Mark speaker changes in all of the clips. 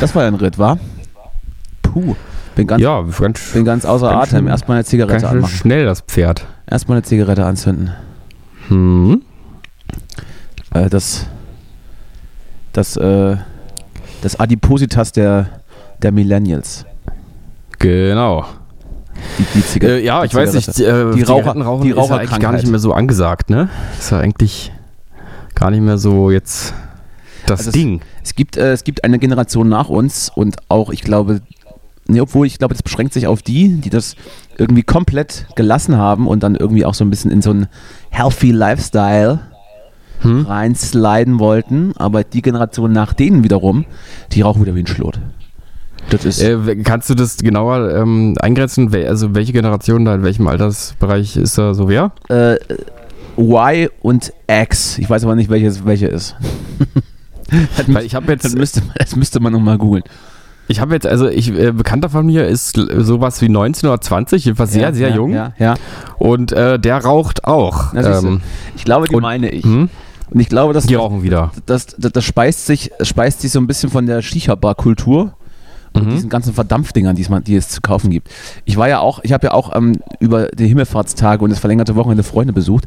Speaker 1: Das war ja ein Ritt, war? Puh. Bin ganz,
Speaker 2: Ja, ganz,
Speaker 1: bin ganz außer
Speaker 2: ganz
Speaker 1: Atem.
Speaker 2: schön-
Speaker 1: Erstmal eine Zigarette
Speaker 2: ganz
Speaker 1: anmachen.
Speaker 2: schnell, das Pferd.
Speaker 1: Erstmal eine Zigarette anzünden.
Speaker 2: Hm.
Speaker 1: Äh, das. Das, äh. Das Adipositas der, der Millennials.
Speaker 2: Genau.
Speaker 1: Die, die
Speaker 2: Äh, ja,
Speaker 1: die
Speaker 2: ich weiß nicht, äh,
Speaker 1: Die Raucher-
Speaker 2: rauchen
Speaker 1: die
Speaker 2: ist ja eigentlich gar nicht mehr so angesagt, ne? Ist ja eigentlich gar nicht mehr so jetzt das
Speaker 1: Also es-
Speaker 2: Ding.
Speaker 1: Es gibt, äh, es gibt eine Generation nach uns und auch, ich glaube, nee, obwohl ich glaube, das beschränkt sich auf die, die das irgendwie komplett gelassen haben und dann irgendwie auch so ein bisschen in so einen healthy Lifestyle
Speaker 2: Hm?
Speaker 1: reinsliden wollten. Aber die Generation nach denen wiederum, die rauchen wieder wie ein Schlot. Das ist.
Speaker 2: Äh, kannst du das genauer ähm, eingrenzen? Also welche Generation da in welchem Altersbereich ist da so wer?
Speaker 1: äh, Y und X. Ich weiß aber nicht, welches welche ist. das,
Speaker 2: Weil ich habe
Speaker 1: das,
Speaker 2: jetzt,
Speaker 1: müsste, das müsste man nochmal googeln.
Speaker 2: ich habe jetzt, also ich äh, bekannter von mir ist sowas wie 19 oder 20, jedenfalls sehr,
Speaker 1: Ja,
Speaker 2: sehr
Speaker 1: ja,
Speaker 2: jung.
Speaker 1: Ja, ja.
Speaker 2: Und äh, der raucht auch. Ähm,
Speaker 1: Ich glaube, die
Speaker 2: und-
Speaker 1: meine ich.
Speaker 2: hm?
Speaker 1: Und ich glaube, dass
Speaker 2: Die rauchen wieder.
Speaker 1: das, das, das speist sich, speist sich so ein bisschen von der Shisha-Bar-Kultur und
Speaker 2: Mhm.
Speaker 1: diesen ganzen Verdampfdingern, die es, man- die es zu kaufen gibt. Ich war ja auch, ich habe ja auch ähm, über die Himmelfahrtstage und das verlängerte Wochenende Freunde besucht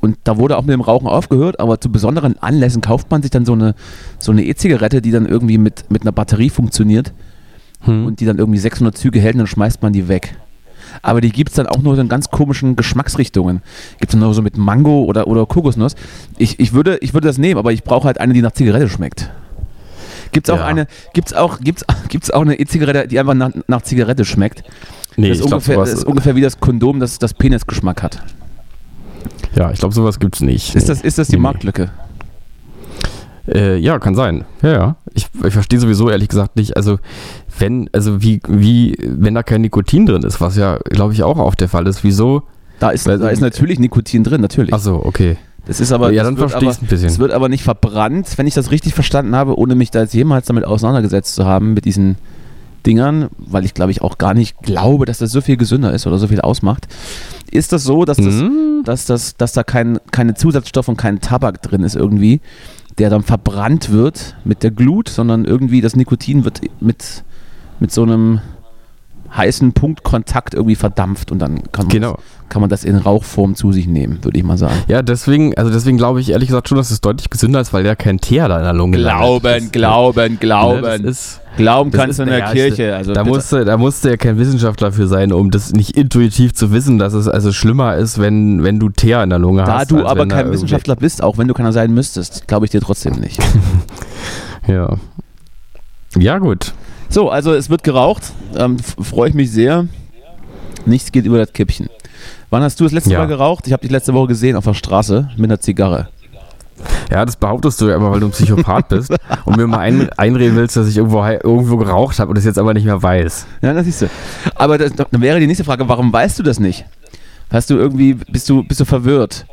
Speaker 1: und da wurde auch mit dem Rauchen aufgehört, aber zu besonderen Anlässen kauft man sich dann so eine so eine E-Zigarette, die dann irgendwie mit, mit einer Batterie funktioniert
Speaker 2: Hm.
Speaker 1: und die dann irgendwie 600 Züge hält und dann schmeißt man die weg. Aber die gibt es dann auch nur in ganz komischen Geschmacksrichtungen. Gibt es nur so mit Mango oder, oder Kokosnuss. Ich, ich, würde, ich würde das nehmen, aber ich brauche halt eine, die nach Zigarette schmeckt. Gibt es auch
Speaker 2: Ja.
Speaker 1: eine, gibt's auch, gibt's, gibt's auch eine E-Zigarette, die einfach nach, nach Zigarette schmeckt?
Speaker 2: nee,
Speaker 1: das, ist ungefähr,
Speaker 2: sowas,
Speaker 1: das ist ungefähr wie das Kondom, das, das Penisgeschmack hat.
Speaker 2: Ja, ich glaube sowas gibt's nicht.
Speaker 1: Ist das, ist das die
Speaker 2: Nee, nee.
Speaker 1: Marktlücke?
Speaker 2: Äh, ja, kann sein. Ja, ja. Ich, ich verstehe sowieso ehrlich gesagt nicht, also wenn, also wie, wie, wenn da kein Nikotin drin ist, was ja, glaube ich, auch oft der Fall ist, wieso?
Speaker 1: Da ist,
Speaker 2: Weil-
Speaker 1: da ist natürlich Nikotin drin, natürlich.
Speaker 2: Achso, okay.
Speaker 1: Das ist aber,
Speaker 2: ja,
Speaker 1: das
Speaker 2: dann
Speaker 1: wird
Speaker 2: verstehe
Speaker 1: aber,
Speaker 2: ich ein bisschen.
Speaker 1: Es wird aber nicht verbrannt, wenn ich das richtig verstanden habe, ohne mich da jetzt jemals damit auseinandergesetzt zu haben, mit diesen Dingern, weil ich glaube ich auch gar nicht glaube, dass das so viel gesünder ist oder so viel ausmacht. Ist das so, dass, das,
Speaker 2: Hm?
Speaker 1: Dass, das, dass da kein, keine Zusatzstoffe und kein Tabak drin ist irgendwie, der dann verbrannt wird mit der Glut, sondern irgendwie das Nikotin wird mit, mit so einem heißen Punktkontakt irgendwie verdampft und dann kann man,
Speaker 2: Genau.
Speaker 1: Kann man das in Rauchform zu sich nehmen, würde ich mal sagen.
Speaker 2: Ja, deswegen, also deswegen glaube ich ehrlich gesagt schon, dass es deutlich gesünder ist, weil ja kein Teer da in der Lunge landet. Das-
Speaker 1: glauben,
Speaker 2: Ne, das ist,
Speaker 1: Glauben
Speaker 2: das
Speaker 1: kannst
Speaker 2: ist
Speaker 1: du in der
Speaker 2: ja,
Speaker 1: Kirche. Also
Speaker 2: da, musste, da musste ja kein Wissenschaftler für sein, um das nicht intuitiv zu wissen, dass es also schlimmer ist, wenn, wenn du Teer in der Lunge
Speaker 1: da
Speaker 2: hast.
Speaker 1: du
Speaker 2: als
Speaker 1: aber
Speaker 2: da
Speaker 1: kein Wissenschaftler bist, auch wenn du keiner sein müsstest, glaube ich dir trotzdem nicht.
Speaker 2: Ja. Ja, gut.
Speaker 1: so, also es wird geraucht. Ähm, Freue ich mich sehr. Nichts geht über das Kippchen. Wann hast du das letzte
Speaker 2: Ja.
Speaker 1: Mal geraucht? Ich habe dich letzte Woche gesehen auf der Straße mit einer Zigarre.
Speaker 2: Ja, das behauptest du ja immer, weil du ein Psychopath bist und mir mal ein, einreden willst, dass ich irgendwo, irgendwo geraucht habe und das jetzt aber nicht mehr weiß.
Speaker 1: Ja, das siehst du. Aber das, dann wäre die nächste Frage, warum weißt du das nicht? Hast du irgendwie, bist du, bist du verwirrt?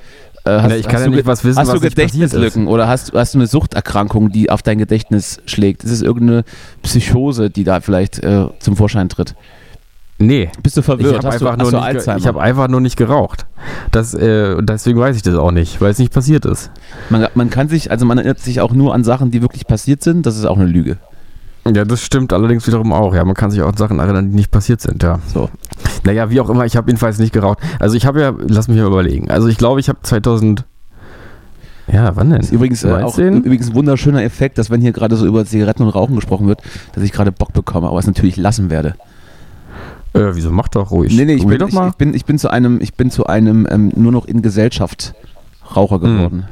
Speaker 1: Äh, hast,
Speaker 2: Ja, ich kann ja
Speaker 1: du
Speaker 2: nicht was wissen,
Speaker 1: Hast
Speaker 2: was
Speaker 1: du Gedächtnislücken oder hast, hast du eine Suchterkrankung, die auf dein Gedächtnis schlägt? Ist es irgendeine Psychose, die da vielleicht äh, zum Vorschein tritt?
Speaker 2: Nee.
Speaker 1: Bist du
Speaker 2: Ich
Speaker 1: verwirrt?
Speaker 2: habe
Speaker 1: hast du,
Speaker 2: einfach, nur nicht ich hab einfach nur nicht geraucht. Das, äh, deswegen weiß ich das auch nicht, weil es nicht passiert ist.
Speaker 1: man, man kann sich, also man erinnert sich auch nur an Sachen, die wirklich passiert sind. Das ist auch eine Lüge.
Speaker 2: Ja, das stimmt allerdings wiederum auch. Ja, man kann sich auch an Sachen erinnern, die nicht passiert sind, ja.
Speaker 1: So.
Speaker 2: Naja, wie auch immer, ich habe jedenfalls nicht geraucht. Also ich habe ja, lass mich mal überlegen. Also ich glaube, ich habe 2000. Ja, wann denn?
Speaker 1: Das ist übrigens äh, auch
Speaker 2: 19?
Speaker 1: übrigens ein wunderschöner Effekt, dass wenn hier gerade so über Zigaretten und Rauchen gesprochen wird, dass ich gerade Bock bekomme, aber es natürlich lassen werde.
Speaker 2: Äh, wieso mach doch ruhig?
Speaker 1: Nee, nee, ich bin,
Speaker 2: doch
Speaker 1: ich,
Speaker 2: mal.
Speaker 1: ich, bin, ich bin zu einem, ich bin zu einem ähm, nur noch in Gesellschaft Raucher
Speaker 2: Hm.
Speaker 1: geworden.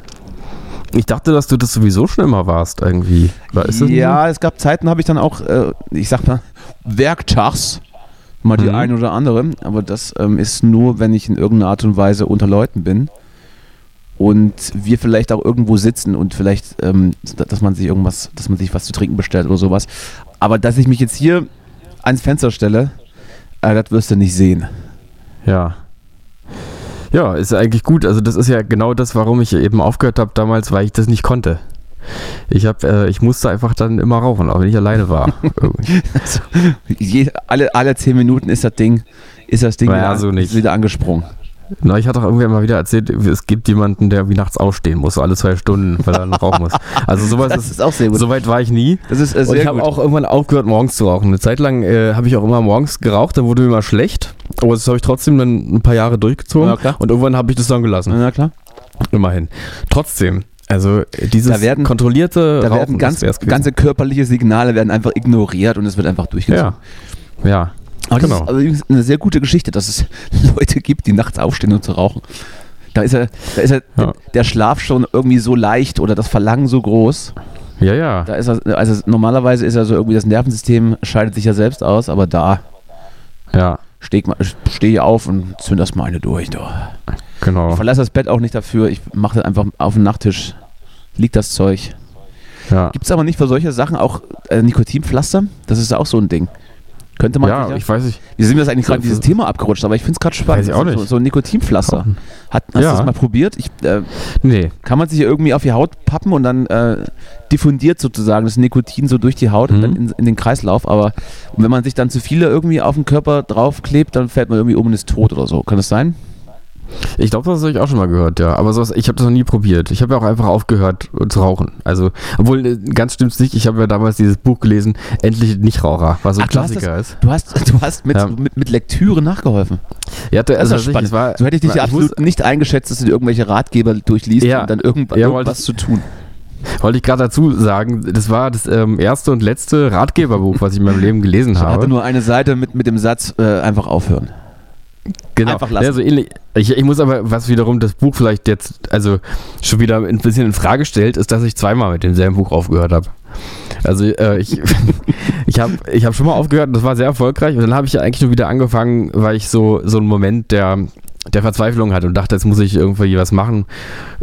Speaker 2: Ich dachte, dass du das sowieso schon immer warst, irgendwie. Oder ist
Speaker 1: ja, es gab Zeiten, habe ich dann auch, äh, ich sag mal, werktags mal die
Speaker 2: Mhm.
Speaker 1: eine oder andere, aber das ähm, ist nur, wenn ich in irgendeiner Art und Weise unter Leuten bin und wir vielleicht auch irgendwo sitzen und vielleicht, ähm, dass man sich irgendwas, dass man sich was zu trinken bestellt oder sowas. Aber dass ich mich jetzt hier ans Fenster stelle, äh, das wirst du nicht sehen.
Speaker 2: Ja. Ja, ist eigentlich gut. Also das ist ja genau das, warum ich eben aufgehört habe damals, weil ich das nicht konnte. Ich habe, äh, ich musste einfach dann immer rauchen, auch wenn ich alleine war. Irgendwie.
Speaker 1: Je, alle, alle zehn Minuten ist das Ding, ist das Ding
Speaker 2: Naja,
Speaker 1: wieder,
Speaker 2: so
Speaker 1: wieder angesprungen.
Speaker 2: Na, ich hatte auch irgendwer mal wieder erzählt, es gibt jemanden, der wie nachts aufstehen muss, alle zwei Stunden, weil er dann rauchen muss. Also sowas
Speaker 1: Das
Speaker 2: ist,
Speaker 1: ist auch sehr gut.
Speaker 2: so weit war ich nie.
Speaker 1: Das ist äh,
Speaker 2: Und ich habe auch irgendwann aufgehört, morgens zu rauchen. Eine Zeit lang äh, habe ich auch immer morgens geraucht, dann wurde mir immer schlecht. Aber das habe ich trotzdem dann ein paar Jahre durchgezogen. Und irgendwann habe ich das dann gelassen.
Speaker 1: Na klar.
Speaker 2: Immerhin. Trotzdem, also äh, dieses
Speaker 1: Da werden-
Speaker 2: kontrollierte
Speaker 1: Da
Speaker 2: Rauchen,
Speaker 1: werden ganz, ganze körperliche Signale werden einfach ignoriert und es wird einfach durchgezogen.
Speaker 2: Ja. Ja.
Speaker 1: Aber das
Speaker 2: Genau.
Speaker 1: ist allerdings eine sehr gute Geschichte, dass es Leute gibt, die nachts aufstehen und zu rauchen. Da ist ja, da ist ja,
Speaker 2: Ja.
Speaker 1: der Schlaf schon irgendwie so leicht oder das Verlangen so groß.
Speaker 2: Ja, ja.
Speaker 1: Da ist er, also normalerweise ist ja so irgendwie das Nervensystem scheidet sich ja selbst aus, aber da
Speaker 2: Ja,
Speaker 1: stehe ich, steh auf und zünd das mal eine durch. Da.
Speaker 2: genau.
Speaker 1: Ich verlasse das Bett auch nicht dafür, ich mache das einfach auf den Nachttisch, liegt das Zeug.
Speaker 2: Ja,
Speaker 1: Gibt es aber nicht für solche Sachen auch äh, Nikotinpflaster? Das ist ja auch so ein Ding. Könnte man
Speaker 2: ja
Speaker 1: sich
Speaker 2: ich weiß nicht.
Speaker 1: Wie sind wir das eigentlich
Speaker 2: So,
Speaker 1: gerade dieses
Speaker 2: so-
Speaker 1: Thema abgerutscht? Aber ich finde es gerade spannend.
Speaker 2: Weiß ich auch
Speaker 1: So,
Speaker 2: nicht.
Speaker 1: so ein Nikotinpflaster. Hat, hast
Speaker 2: Ja.
Speaker 1: du das mal probiert? Ich, äh,
Speaker 2: Nee.
Speaker 1: kann man sich irgendwie auf die Haut pappen und dann äh, diffundiert sozusagen das Nikotin so durch die Haut und
Speaker 2: Mhm.
Speaker 1: dann in, in den Kreislauf. Aber wenn man sich dann zu viele irgendwie auf den Körper draufklebt, dann fällt man irgendwie um und ist tot oder so. Kann das sein?
Speaker 2: Ich glaube, das habe ich auch schon mal gehört, ja. Aber sowas, ich habe das noch nie probiert. Ich habe ja auch einfach aufgehört äh, zu rauchen. Also, obwohl, äh, ganz stimmt's nicht. Ich habe ja damals dieses Buch gelesen, Endlich Nichtraucher, was so ein
Speaker 1: Ach,
Speaker 2: Klassiker ist.
Speaker 1: Du hast, du hast mit,
Speaker 2: Ja.
Speaker 1: mit, mit Lektüre nachgeholfen.
Speaker 2: Ja,
Speaker 1: Das ist
Speaker 2: also
Speaker 1: ja
Speaker 2: tatsächlich, es war,
Speaker 1: So hätte ich dich
Speaker 2: war-
Speaker 1: absolut
Speaker 2: muss-
Speaker 1: nicht eingeschätzt, dass du dir irgendwelche Ratgeber durchliest
Speaker 2: Ja.
Speaker 1: und dann irgendwas,
Speaker 2: Ja,
Speaker 1: irgendwas zu tun.
Speaker 2: Wollte ich gerade dazu sagen, das war das ähm, erste und letzte Ratgeberbuch, was ich in meinem Leben gelesen
Speaker 1: Ich hatte
Speaker 2: habe.
Speaker 1: nur eine Seite mit, mit dem Satz, äh, einfach aufhören.
Speaker 2: Genau.
Speaker 1: einfach lassen.
Speaker 2: Ja, so ähnlich. Ich, ich muss aber, was wiederum das Buch vielleicht jetzt, also schon wieder ein bisschen in Frage stellt, ist, dass ich zweimal mit demselben Buch aufgehört habe. Also äh, ich, ich habe ich hab schon mal aufgehört und das war sehr erfolgreich und dann habe ich ja eigentlich nur wieder angefangen, weil ich so, so einen Moment der, der Verzweiflung hatte und dachte, jetzt muss ich irgendwie was machen.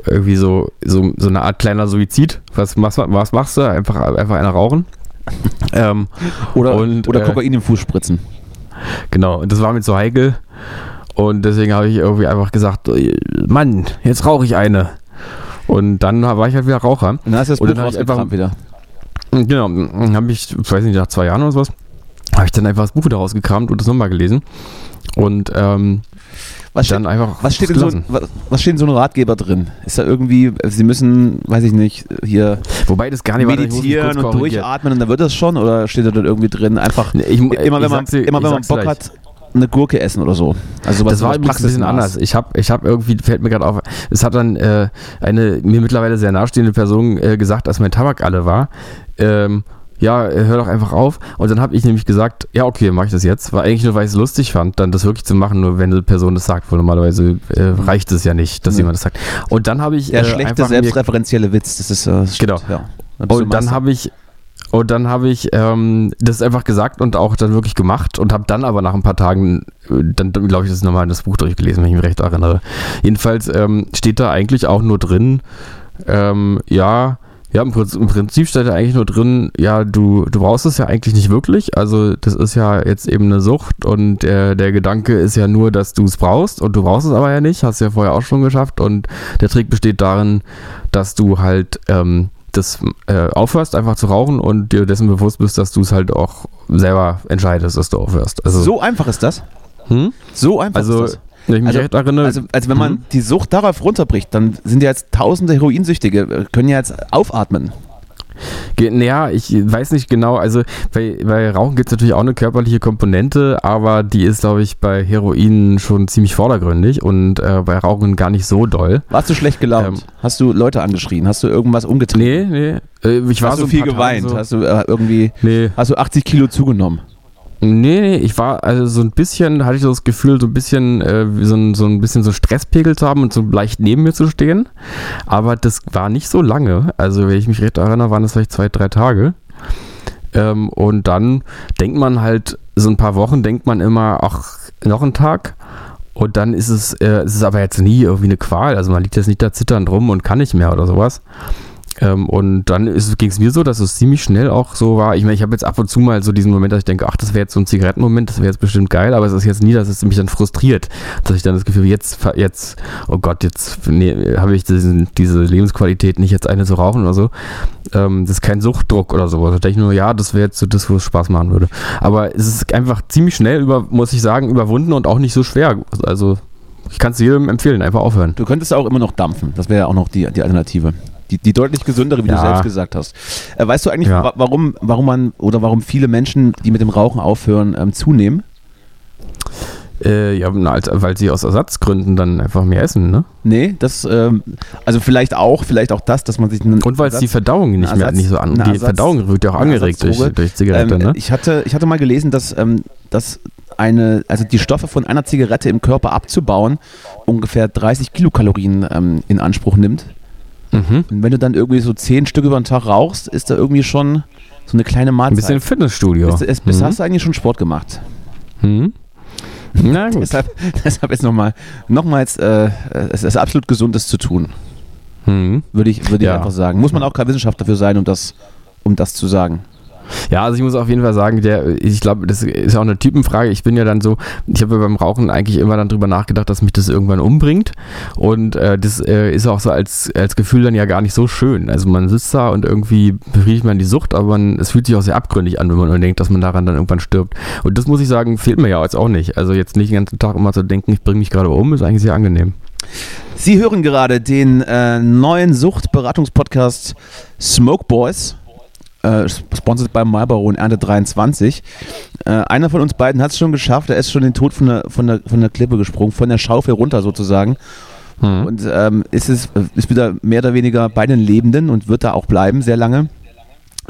Speaker 2: Irgendwie so, so, so eine Art kleiner Suizid. Was machst, du- was machst du? Einfach, einfach einer rauchen. ähm,
Speaker 1: Oder,
Speaker 2: Und,
Speaker 1: oder
Speaker 2: äh,
Speaker 1: Kokain im Fuß spritzen.
Speaker 2: Genau, und das war mir zu heikel. Und deswegen habe ich irgendwie einfach gesagt, äh, Mann, jetzt rauche ich eine. Und dann war ich halt wieder Raucher.
Speaker 1: Und dann hast du das Buch
Speaker 2: dann ich
Speaker 1: rausgekramt wieder.
Speaker 2: Genau, dann habe ich, ich weiß nicht, nach zwei Jahren oder sowas, habe ich dann einfach das Buch wieder rausgekramt und das nochmal gelesen. Und ähm,
Speaker 1: Was
Speaker 2: dann einfach
Speaker 1: Was steht, so, was, steht in so einem Ratgeber drin? Ist da irgendwie, Sie müssen, weiß ich nicht, hier
Speaker 2: Wobei das gar nicht ich
Speaker 1: meditieren und durchatmen und dann wird das schon? Oder steht da dort irgendwie drin, einfach
Speaker 2: ich,
Speaker 1: immer wenn
Speaker 2: ich
Speaker 1: man,
Speaker 2: dir-
Speaker 1: immer
Speaker 2: ich
Speaker 1: wenn man Bock hat, eine Gurke essen oder so? Also was
Speaker 2: das war übrigens ein bisschen anders. Ich habe ich hab irgendwie, fällt mir gerade auf, es hat dann äh, eine mir mittlerweile sehr nahestehende Person äh, gesagt, als mein Tabak alle war. Ähm, ja, hör doch einfach auf. Und dann habe ich nämlich gesagt, ja, okay, mache ich das jetzt. War eigentlich nur, weil ich es lustig fand, dann das wirklich zu machen, nur wenn eine Person das sagt, weil normalerweise äh, reicht es ja nicht, dass
Speaker 1: Nee.
Speaker 2: jemand das sagt. Und dann habe ich
Speaker 1: Der
Speaker 2: äh,
Speaker 1: schlechte selbstreferenzielle Witz, das ist äh,
Speaker 2: Genau.
Speaker 1: Ja.
Speaker 2: Und dann habe ich und dann habe ich ähm, das einfach gesagt und auch dann wirklich gemacht und habe dann aber nach ein paar Tagen, äh, dann glaube ich, das nochmal das Buch durchgelesen, wenn ich mich recht erinnere. Jedenfalls ähm, steht da eigentlich auch nur drin, ähm, ja, ja, im Prinzip, steht da eigentlich nur drin, ja, du, du brauchst es ja eigentlich nicht wirklich. Also das ist ja jetzt eben eine Sucht und äh, der Gedanke ist ja nur, dass du es brauchst und du brauchst es aber ja nicht, hast ja vorher auch schon geschafft und der Trick besteht darin, dass du halt ähm, das äh, aufhörst, einfach zu rauchen und dir dessen bewusst bist, dass du es halt auch selber entscheidest, dass du aufhörst. Also,
Speaker 1: so einfach ist das?
Speaker 2: hm?
Speaker 1: So einfach
Speaker 2: also
Speaker 1: ist das?
Speaker 2: wenn ich mich
Speaker 1: Also-
Speaker 2: recht erinnere,
Speaker 1: Also, also wenn man
Speaker 2: Mhm.
Speaker 1: die Sucht darauf runterbricht, dann sind ja jetzt tausende Heroinsüchtige, äh, können ja jetzt aufatmen.
Speaker 2: Naja, ich weiß nicht genau. Also bei, bei Rauchen gibt es natürlich auch eine körperliche Komponente, aber die ist, glaube ich, bei Heroin schon ziemlich vordergründig und äh, bei Rauchen gar nicht so doll.
Speaker 1: Warst du schlecht gelaunt?
Speaker 2: Ähm.
Speaker 1: Hast du Leute angeschrien? Hast du irgendwas umgetrieben?
Speaker 2: Nee, nee. Äh, ich war
Speaker 1: Hast
Speaker 2: so
Speaker 1: du viel geweint?
Speaker 2: So,
Speaker 1: Hast du äh, irgendwie,
Speaker 2: nee.
Speaker 1: hast du 80 Kilo zugenommen?
Speaker 2: Nee, nee, ich war also so ein bisschen, hatte ich so das Gefühl, so ein bisschen, äh, so, ein, so ein bisschen so Stresspegel zu haben und so leicht neben mir zu stehen. Aber das war nicht so lange. Also, wenn ich mich recht erinnere, waren das vielleicht zwei, drei Tage. Ähm, und dann denkt man halt, so ein paar Wochen denkt man immer, ach, noch ein Tag. Und dann ist es, äh, es ist aber jetzt nie irgendwie eine Qual. Also man liegt jetzt nicht da zitternd rum und kann nicht mehr oder sowas. Ähm, und dann ging es mir so, dass es ziemlich schnell auch so war. Ich meine, ich habe jetzt ab und zu mal so diesen Moment, dass ich denke, ach, das wäre jetzt so ein Zigarettenmoment, das wäre jetzt bestimmt geil, aber es ist jetzt nie, dass es mich dann frustriert, dass ich dann das Gefühl, jetzt, jetzt, oh Gott, jetzt nee, habe ich diesen, diese Lebensqualität nicht jetzt eine zu rauchen oder so. Ähm, das ist kein Suchtdruck oder so. Da denke ich nur, ja, das wäre jetzt so das, wo es Spaß machen würde. Aber es ist einfach ziemlich schnell über, muss ich sagen, überwunden und auch nicht so schwer. Also ich kann es jedem empfehlen, einfach aufhören.
Speaker 1: Du könntest auch immer noch dampfen. Das wäre ja auch noch die, die Alternative. Die, die deutlich gesündere, wie ja. du selbst gesagt hast. Äh, weißt du eigentlich, ja. warum, warum man oder warum viele Menschen, die mit dem Rauchen aufhören, ähm, zunehmen?
Speaker 2: Äh, ja, weil sie aus Ersatzgründen dann einfach mehr essen, ne?
Speaker 1: Nee, das, ähm, also vielleicht auch, vielleicht auch das, dass man sich
Speaker 2: einen Und weil es die Verdauung nicht Ersatz, mehr nicht so an. Die Ersatz, Verdauung wird ja auch angeregt durch, durch Zigarette,
Speaker 1: ähm,
Speaker 2: ne?
Speaker 1: Ich hatte, ich hatte mal gelesen, dass, ähm, dass eine, also die Stoffe von einer Zigarette im Körper abzubauen, ungefähr 30 Kilokalorien ähm, in Anspruch nimmt. Mhm. Und wenn du dann irgendwie so zehn Stück über den Tag rauchst, ist da irgendwie schon so eine kleine Mahlzeit. Ein
Speaker 2: bisschen Fitnessstudio.
Speaker 1: Bis, bis mhm. hast du eigentlich schon Sport gemacht. Mhm. Na gut. deshalb, deshalb jetzt nochmal, nochmals, äh, es ist absolut gesund, das zu tun. Mhm. Würde ich, würde ja. ich einfach sagen. Muss man auch kein Wissenschaftler dafür sein, um das, um das zu sagen.
Speaker 2: Ja, also ich muss auf jeden Fall sagen, der, ich glaube, das ist auch eine Typenfrage. Ich bin ja dann so, ich habe beim Rauchen eigentlich immer dann drüber nachgedacht, dass mich das irgendwann umbringt. Und äh, das äh, ist auch so als, als Gefühl dann ja gar nicht so schön. Also man sitzt da und irgendwie befriedigt man die Sucht, aber man, es fühlt sich auch sehr abgründig an, wenn man denkt, dass man daran dann irgendwann stirbt. Und das muss ich sagen, fehlt mir ja jetzt auch nicht. Also jetzt nicht den ganzen Tag immer zu denken, ich bringe mich gerade um, ist eigentlich sehr angenehm.
Speaker 1: Sie hören gerade den äh, neuen Suchtberatungspodcast Smoke Boys äh, sponsored bei Marlboro in Ernte 23. Äh, einer von uns beiden hat es schon geschafft, er ist schon den Tod von der, von, der, von der Klippe gesprungen, von der Schaufel runter sozusagen. Mhm. Und ähm, ist, es, ist wieder mehr oder weniger bei den Lebenden und wird da auch bleiben, sehr lange.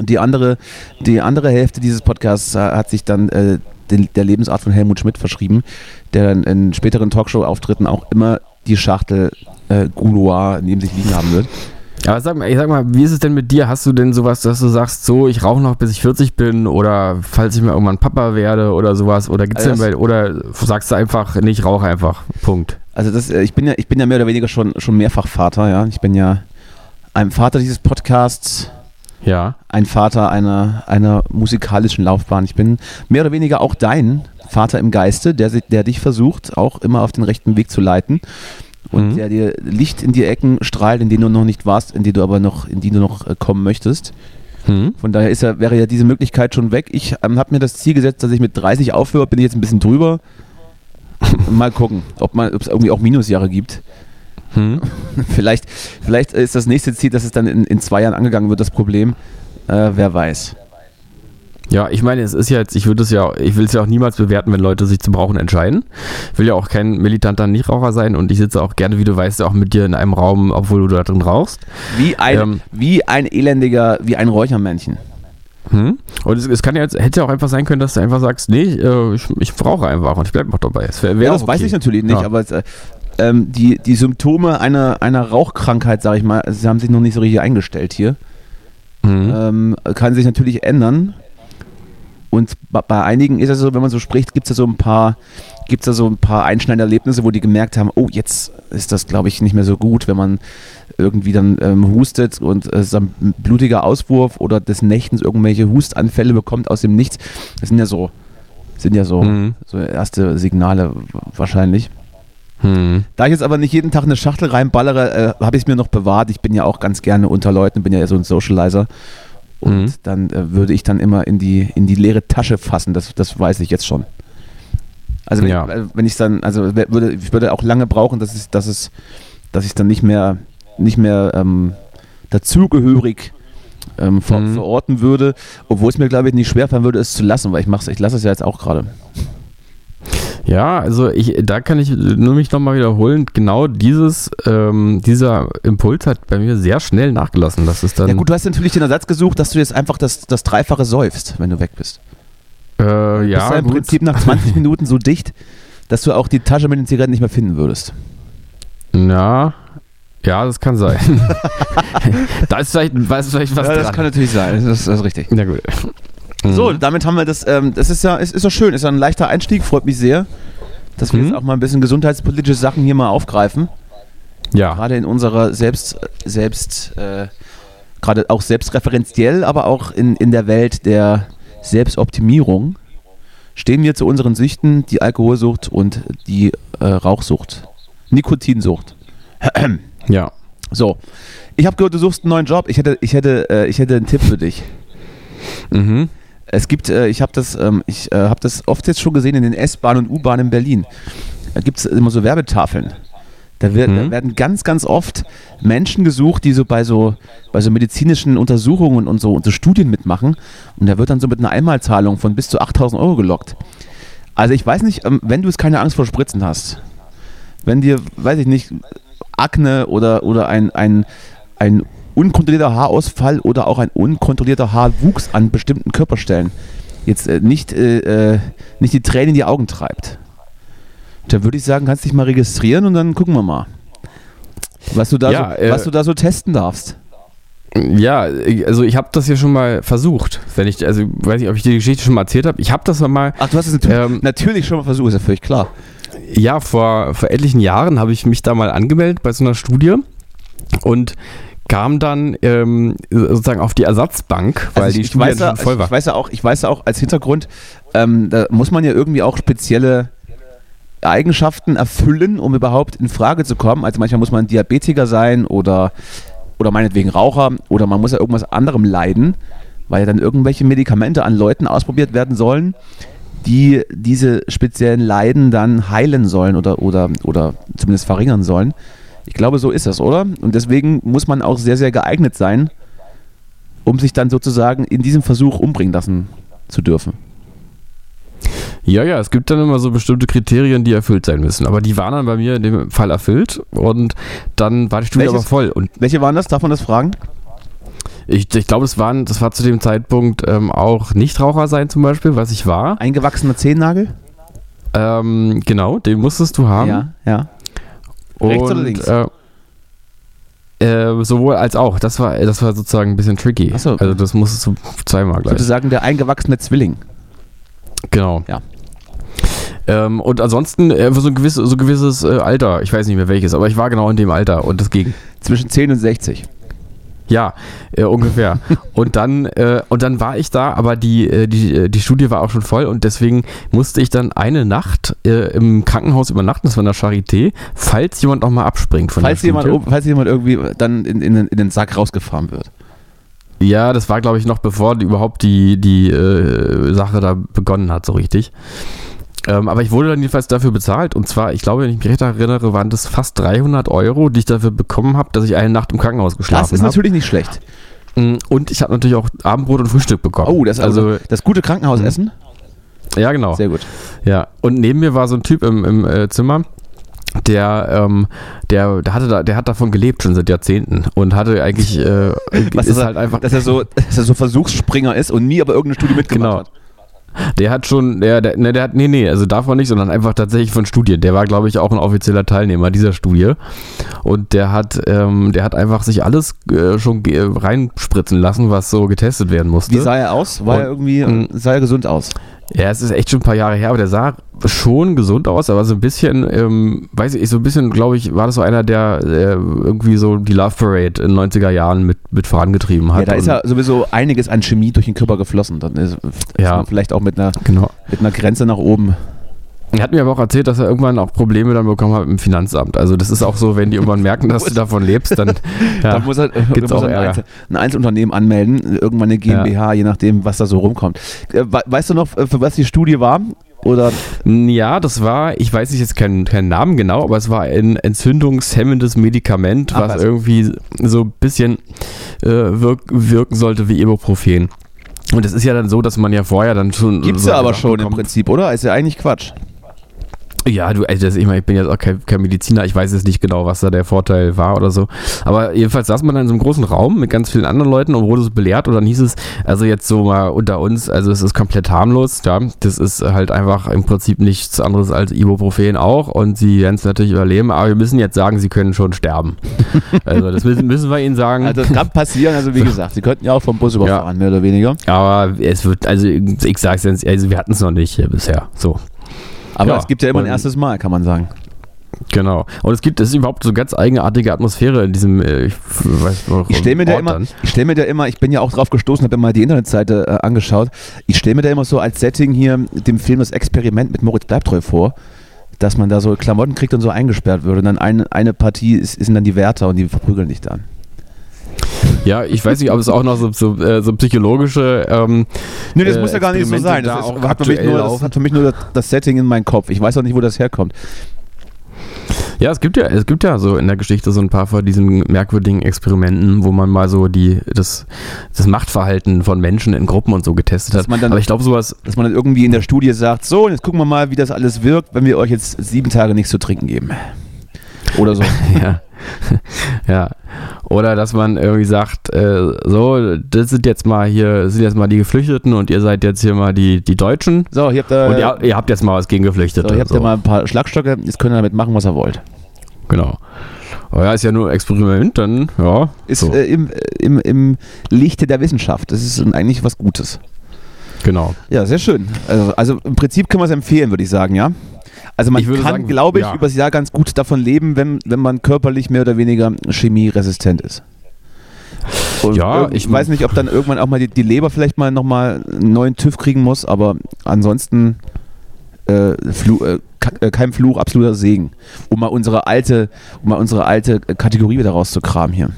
Speaker 1: Die andere, die andere Hälfte dieses Podcasts äh, hat sich dann äh, den, der Lebensart von Helmut Schmidt verschrieben, der dann in späteren Talkshow-Auftritten auch immer die Schachtel äh, Gouloir neben sich liegen haben wird.
Speaker 2: Aber sag mal, ich sag mal, wie ist es denn mit dir? Hast du denn sowas, dass du sagst, so, ich rauche noch bis ich 40 bin oder falls ich mal irgendwann Papa werde oder sowas? Oder gibt's also denn bei, oder sagst du einfach, nee, ich rauche einfach. Punkt.
Speaker 1: Also das, äh, ich bin ja, ich bin ja mehr oder weniger schon, schon mehrfach Vater, ja. Ich bin ja ein Vater dieses Podcasts.
Speaker 2: Ja.
Speaker 1: Ein Vater einer, einer musikalischen Laufbahn. Ich bin mehr oder weniger auch dein Vater im Geiste, der, der dich versucht, auch immer auf den rechten Weg zu leiten und mhm. der dir Licht in die Ecken strahlt, in denen du noch nicht warst, in die du aber noch, in die du noch äh, kommen möchtest. Mhm. Von daher ist ja, wäre ja diese Möglichkeit schon weg. Ich ähm, habe mir das Ziel gesetzt, dass ich mit 30 aufhöre, bin ich jetzt ein bisschen drüber. Mal gucken, ob es irgendwie auch Minusjahre gibt. Hm. vielleicht, vielleicht ist das nächste Ziel, dass es dann in, in zwei Jahren angegangen wird, das Problem. Äh, wer weiß.
Speaker 2: Ja, ich meine, es ist ja jetzt, ich würde es ja, ich will es ja auch niemals bewerten, wenn Leute sich zum Rauchen entscheiden. Ich will ja auch kein militanter Nichtraucher sein und ich sitze auch gerne, wie du weißt, auch mit dir in einem Raum, obwohl du da drin rauchst.
Speaker 1: Wie ein, ähm, wie ein elendiger, wie ein Räuchermännchen.
Speaker 2: Hm? Und es, es, kann ja jetzt, hätte ja auch einfach sein können, dass du einfach sagst, nee, äh, ich, ich rauche einfach und ich bleibe noch dabei.
Speaker 1: Das wär, wär ja, das okay. weiß ich natürlich nicht, ja. aber es, äh, ähm, die, die Symptome einer, einer Rauchkrankheit, sage ich mal, sie haben sich noch nicht so richtig eingestellt hier. Mhm. Ähm, kann sich natürlich ändern. Und bei einigen ist es so, wenn man so spricht, gibt es da so ein paar, gibt es da so ein paar einschneidende Erlebnisse, wo die gemerkt haben, oh, jetzt ist das, glaube ich, nicht mehr so gut, wenn man irgendwie dann ähm, hustet und es ist ein blutiger Auswurf oder des Nächtens irgendwelche Hustanfälle bekommt aus dem Nichts. Das sind ja so, sind ja so, mhm. so erste Signale wahrscheinlich. Hm. Da ich jetzt aber nicht jeden Tag eine Schachtel reinballere, äh, habe ich es mir noch bewahrt. Ich bin ja auch ganz gerne unter Leuten, bin ja so ein Socializer. Und mhm. dann äh, würde ich dann immer in die, in die leere Tasche fassen, das, das weiß ich jetzt schon. Also wenn, ja. ich, äh, wenn ich dann, also würde, ich würde auch lange brauchen, dass es, dass es, dass ich dann nicht mehr, nicht mehr ähm, dazugehörig ähm, ver mhm. verorten würde, obwohl es mir, glaube ich, nicht schwerfallen würde, es zu lassen, weil ich mache ich lasse es ja jetzt auch gerade.
Speaker 2: Ja, also ich, da kann ich nur mich nochmal wiederholen. Genau dieses, ähm, dieser Impuls hat bei mir sehr schnell nachgelassen. Das ist dann
Speaker 1: ja gut, du hast natürlich den Ersatz gesucht, dass du jetzt einfach das, das Dreifache säufst, wenn du weg bist.
Speaker 2: Äh, du ja. Bist ja
Speaker 1: im gut. Prinzip nach 20 Minuten so dicht, dass du auch die Tasche mit den Zigaretten nicht mehr finden würdest.
Speaker 2: Ja, ja, das kann sein. da ist vielleicht, weiß vielleicht was
Speaker 1: ja,
Speaker 2: das
Speaker 1: dran. kann natürlich sein, das ist, das ist richtig.
Speaker 2: Na gut.
Speaker 1: So, damit haben wir das, ähm, das ist ja, ist, ist ja schön, ist ja ein leichter Einstieg, freut mich sehr, dass wir
Speaker 2: Mhm.
Speaker 1: jetzt auch mal ein bisschen gesundheitspolitische Sachen hier mal aufgreifen.
Speaker 2: Ja.
Speaker 1: Gerade in unserer selbst, selbst, äh, gerade auch selbstreferenziell, aber auch in, in der Welt der Selbstoptimierung stehen wir zu unseren Süchten, die Alkoholsucht und die äh, Rauchsucht. Nikotinsucht.
Speaker 2: Ja.
Speaker 1: So, ich habe gehört, du suchst einen neuen Job. Ich hätte, ich hätte, äh, ich hätte einen Tipp für dich.
Speaker 2: Mhm.
Speaker 1: Es gibt, äh, ich habe das, ähm, ich äh, habe das oft jetzt schon gesehen in den S-Bahnen und U-Bahnen in Berlin. Da gibt es immer so Werbetafeln. Da, wird, da
Speaker 2: Mhm.
Speaker 1: werden ganz, ganz oft Menschen gesucht, die so bei so bei so medizinischen Untersuchungen und so, und so Studien mitmachen. Und da wird dann so mit einer Einmalzahlung von bis zu 8000 Euro gelockt. Also ich weiß nicht, ähm, wenn du es keine Angst vor Spritzen hast, wenn dir, weiß ich nicht, Akne oder, oder ein, ein, ein unkontrollierter Haarausfall oder auch ein unkontrollierter Haarwuchs an bestimmten Körperstellen jetzt äh, nicht, äh, äh, nicht die Tränen in die Augen treibt, dann würde ich sagen, kannst dich mal registrieren und dann gucken wir mal. Was du da,
Speaker 2: Ja,
Speaker 1: so,
Speaker 2: äh,
Speaker 1: was du da so testen darfst.
Speaker 2: Ja, also ich habe das ja schon mal versucht. Wenn ich, also weiß nicht, ob ich dir die Geschichte schon mal erzählt habe. Ich habe das mal,
Speaker 1: Ach, du hast es natürlich,
Speaker 2: Ähm,
Speaker 1: natürlich schon mal versucht, ist ja völlig klar.
Speaker 2: ja, vor, vor etlichen Jahren habe ich mich da mal angemeldet bei so einer Studie und kam dann ähm, sozusagen auf die Ersatzbank, weil
Speaker 1: Also
Speaker 2: die
Speaker 1: ich,
Speaker 2: Studie
Speaker 1: weiß ja,
Speaker 2: schon voll war.
Speaker 1: ich weiß ja auch, ich weiß ja auch als Hintergrund, ähm, da muss man ja irgendwie auch spezielle Eigenschaften erfüllen, um überhaupt in Frage zu kommen. Also manchmal muss man Diabetiker sein oder, oder meinetwegen Raucher oder man muss ja irgendwas anderem leiden, weil ja dann irgendwelche Medikamente an Leuten ausprobiert werden sollen, die diese speziellen Leiden dann heilen sollen oder, oder, oder zumindest verringern sollen. Ich glaube, so ist das, oder? Und deswegen muss man auch sehr, sehr geeignet sein, um sich dann sozusagen in diesem Versuch umbringen lassen zu dürfen.
Speaker 2: Ja, ja, es gibt dann immer so bestimmte Kriterien, die erfüllt sein müssen. Aber die waren dann bei mir in dem Fall erfüllt und dann war die Studie
Speaker 1: Welches-
Speaker 2: aber voll. Und
Speaker 1: Welche waren das? Darf man das fragen?
Speaker 2: ich, ich glaube, es waren, das war zu dem Zeitpunkt ähm, auch Nichtraucher sein zum Beispiel, was ich war.
Speaker 1: Eingewachsener Zehennagel?
Speaker 2: Ähm, genau, den musstest du haben.
Speaker 1: Ja, ja. Rechts
Speaker 2: und,
Speaker 1: oder links?
Speaker 2: Äh, äh, sowohl als auch. Das war, das war sozusagen ein bisschen tricky.
Speaker 1: So.
Speaker 2: Also das musstest du zweimal gleich.
Speaker 1: Sozusagen der eingewachsene Zwilling.
Speaker 2: Genau.
Speaker 1: Ja.
Speaker 2: Ähm, und ansonsten äh, so ein gewisses, so ein gewisses äh, Alter, ich weiß nicht mehr welches, aber ich war genau in dem Alter und das ging.
Speaker 1: Zwischen 10 und 60.
Speaker 2: Ja, äh, ungefähr. und dann äh, und dann war ich da, aber die, äh, die, äh, die Studie war auch schon voll und deswegen musste ich dann eine Nacht äh, im Krankenhaus übernachten, das war in der Charité, falls jemand noch mal abspringt von
Speaker 1: Falls
Speaker 2: der
Speaker 1: jemand,
Speaker 2: Studie.
Speaker 1: falls jemand irgendwie dann in, in, den- in den Sack rausgefahren wird.
Speaker 2: Ja, das war, glaube ich, noch bevor die, überhaupt die, die äh, Sache da begonnen hat, so richtig. Ähm, aber ich wurde dann jedenfalls dafür bezahlt. Und zwar, ich glaube, wenn ich mich recht erinnere, waren das fast 300 Euro, die ich dafür bekommen habe, dass ich eine Nacht im Krankenhaus
Speaker 1: Das
Speaker 2: geschlafen
Speaker 1: ist
Speaker 2: habe.
Speaker 1: natürlich nicht schlecht.
Speaker 2: Und ich habe natürlich auch Abendbrot und Frühstück bekommen.
Speaker 1: Oh, das ist also
Speaker 2: also,
Speaker 1: das gute Krankenhausessen.
Speaker 2: ja, genau.
Speaker 1: Sehr gut.
Speaker 2: Ja, und neben mir war so ein Typ im, im äh, Zimmer, der, ähm, der, der hatte da, der hat davon gelebt schon seit Jahrzehnten und hatte eigentlich, äh,
Speaker 1: Was
Speaker 2: ist
Speaker 1: er,
Speaker 2: halt einfach,
Speaker 1: dass er so, dass er so Versuchsspringer ist und nie aber irgendeine Studie mitgemacht
Speaker 2: Genau.
Speaker 1: hat.
Speaker 2: Der hat schon, der, der, ne, der hat, nee, nee, also davon nicht, sondern einfach tatsächlich von Studien. Der war, glaube ich, auch ein offizieller Teilnehmer dieser Studie. Und der hat, ähm, der hat einfach sich alles äh, schon ge- reinspritzen lassen, was so getestet werden musste.
Speaker 1: Wie sah er aus? War
Speaker 2: Und-
Speaker 1: er irgendwie,
Speaker 2: Mhm.
Speaker 1: sah er gesund aus?
Speaker 2: Ja, es ist echt schon ein paar Jahre her, aber der sah schon gesund aus, aber so ein bisschen, ähm, weiß ich, so ein bisschen, glaube ich, war das so einer, der äh, irgendwie so die Love Parade in den 90er Jahren mit, mit vorangetrieben hat.
Speaker 1: Ja, da ist ja sowieso einiges an Chemie durch den Körper geflossen. Dann ist,
Speaker 2: Ja.
Speaker 1: man vielleicht auch mit einer,
Speaker 2: Genau.
Speaker 1: mit einer Grenze nach oben.
Speaker 2: Er hat mir aber auch erzählt, dass er irgendwann auch Probleme dann bekommen hat im Finanzamt. Also das ist auch so, wenn die irgendwann merken, dass du davon lebst, dann
Speaker 1: Da
Speaker 2: ja,
Speaker 1: muss er, da
Speaker 2: gibt's
Speaker 1: muss
Speaker 2: auch
Speaker 1: er ein, ein Einzelunternehmen anmelden, irgendwann eine GmbH, je nachdem, was da so rumkommt. Äh, we- Weißt du noch, äh, für was die Studie war? Oder
Speaker 2: Ja, das war, ich weiß nicht jetzt keinen, keinen Namen genau, aber es war ein entzündungshemmendes Medikament,
Speaker 1: Ach,
Speaker 2: was
Speaker 1: was.
Speaker 2: irgendwie so ein bisschen äh, wirk wirken sollte wie Ibuprofen. Und es ist ja dann so, dass man ja vorher dann schon.
Speaker 1: gibt's
Speaker 2: so
Speaker 1: ja aber schon im
Speaker 2: bekommt-
Speaker 1: Prinzip, oder? Ist ja eigentlich Quatsch.
Speaker 2: Ja, du, also ich, meine, ich bin jetzt auch kein, kein, Mediziner, ich weiß jetzt nicht genau, was da der Vorteil war oder so. Aber jedenfalls saß man dann in so einem großen Raum mit ganz vielen anderen Leuten und wurde so belehrt und dann hieß es, also jetzt so mal unter uns, also es ist komplett harmlos, ja. Das ist halt einfach im Prinzip nichts anderes als Ibuprofen auch und sie werden es natürlich überleben, aber wir müssen jetzt sagen, sie können schon sterben. also das müssen, müssen wir ihnen sagen.
Speaker 1: Also das kann passieren, also wie gesagt, sie könnten ja auch vom Bus überfahren, ja. mehr oder weniger.
Speaker 2: Aber es wird, also ich sag's jetzt, also wir hatten es noch nicht bisher, so.
Speaker 1: Aber ja, es gibt ja immer ein erstes Mal, kann man sagen.
Speaker 2: Genau. Und es gibt, es ist überhaupt so ganz eigenartige Atmosphäre in diesem, äh, ich
Speaker 1: weiß Ich stelle mir, da immer, ich stell mir da immer, ich bin ja auch drauf gestoßen, habe mir mal die Internetseite äh, angeschaut. Ich stelle mir da immer so als Setting hier dem Film Das Experiment mit Moritz Bleibtreu vor, dass man da so Klamotten kriegt und so eingesperrt wird. Und dann eine, eine Partie ist, sind dann die Wärter und die verprügeln dich dann.
Speaker 2: Ja, ich weiß nicht, ob es auch noch so, so, äh, so psychologische. Ähm,
Speaker 1: nee, das äh, muss ja gar nicht so sein. Das, da ist, hat, für nur, das hat, für mich nur, das, das Setting in meinem Kopf. Ich weiß auch nicht, wo das herkommt.
Speaker 2: Ja, es gibt ja, es gibt ja so in der Geschichte so ein paar von diesen merkwürdigen Experimenten, wo man mal so die, das, das Machtverhalten von Menschen in Gruppen und so getestet hat.
Speaker 1: Dann, Aber ich glaube sowas. Dass man dann irgendwie in der Studie sagt, so, jetzt gucken wir mal, wie das alles wirkt, wenn wir euch jetzt sieben Tage nichts zu trinken geben. Oder so.
Speaker 2: ja. ja. Oder dass man irgendwie sagt, äh, so, das sind jetzt mal hier, das sind jetzt mal die Geflüchteten und ihr seid jetzt hier mal die, die Deutschen.
Speaker 1: So, ihr habt,
Speaker 2: äh, und ihr, ihr, habt jetzt mal was gegen Geflüchtete.
Speaker 1: So, ihr habt so. ja mal ein paar Schlagstöcke, jetzt könnt ihr damit machen, was ihr wollt.
Speaker 2: Genau. Aber ja, ist ja nur ein Experiment, dann, ja.
Speaker 1: Ist so. äh, im, im, im Lichte der Wissenschaft. Das ist eigentlich was Gutes.
Speaker 2: Genau.
Speaker 1: Ja, sehr schön. Also, also im Prinzip können wir es empfehlen, würde ich sagen, ja. Also man kann, glaube ich, ja. übers Jahr ganz gut davon leben, wenn, wenn man körperlich mehr oder weniger chemieresistent ist. Und ja, ich weiß nicht, ob dann irgendwann auch mal die, die Leber vielleicht mal nochmal einen neuen TÜV kriegen muss, aber ansonsten äh, Flu, äh, äh, kein Fluch, absoluter Segen. Um mal unsere alte, um mal unsere alte Kategorie wieder rauszukramen hier.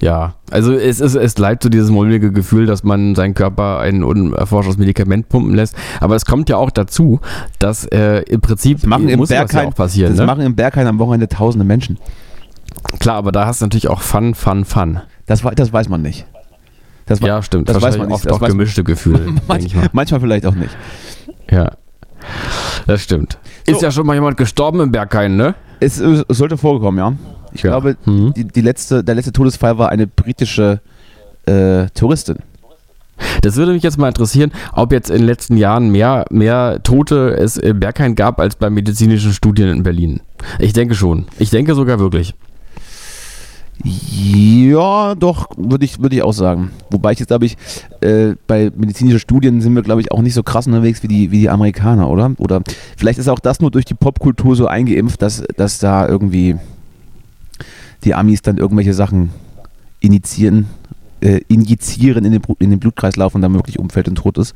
Speaker 2: Ja, also es, ist, es bleibt so dieses mulmige Gefühl, dass man seinen Körper ein unerforschtes Medikament pumpen lässt. Aber es kommt ja auch dazu, dass äh, im Prinzip
Speaker 1: das machen im Berghain, ja auch passieren. Das ne? machen im Berghain am Wochenende tausende Menschen.
Speaker 2: Klar, aber da hast du natürlich auch Fun, Fun, Fun.
Speaker 1: Das, das weiß man nicht.
Speaker 2: Das, ja, stimmt.
Speaker 1: Das weiß man nicht. Oft
Speaker 2: auch gemischte Gefühle.
Speaker 1: manchmal. manchmal vielleicht auch nicht.
Speaker 2: Ja, das stimmt. So. Ist ja schon mal jemand gestorben im Berghain, ne?
Speaker 1: Es, es sollte vorkommen, ja. Ich ja. glaube, mhm. die, die, letzte, der letzte Todesfall war eine britische äh, Touristin.
Speaker 2: Das würde mich jetzt mal interessieren, ob jetzt in den letzten Jahren mehr, mehr Tote es im Berghain gab als bei medizinischen Studien in Berlin. Ich denke schon. Ich denke sogar wirklich.
Speaker 1: Ja, doch, würde ich, würd ich auch sagen. Wobei ich jetzt, glaube ich, äh, bei medizinischen Studien sind wir, glaube ich, auch nicht so krass unterwegs wie die, wie die Amerikaner, oder? Oder vielleicht ist auch das nur durch die Popkultur so eingeimpft, dass, dass da irgendwie die Amis dann irgendwelche Sachen initiieren, äh, injizieren in den, in den Blutkreislauf und dann wirklich umfällt und tot ist.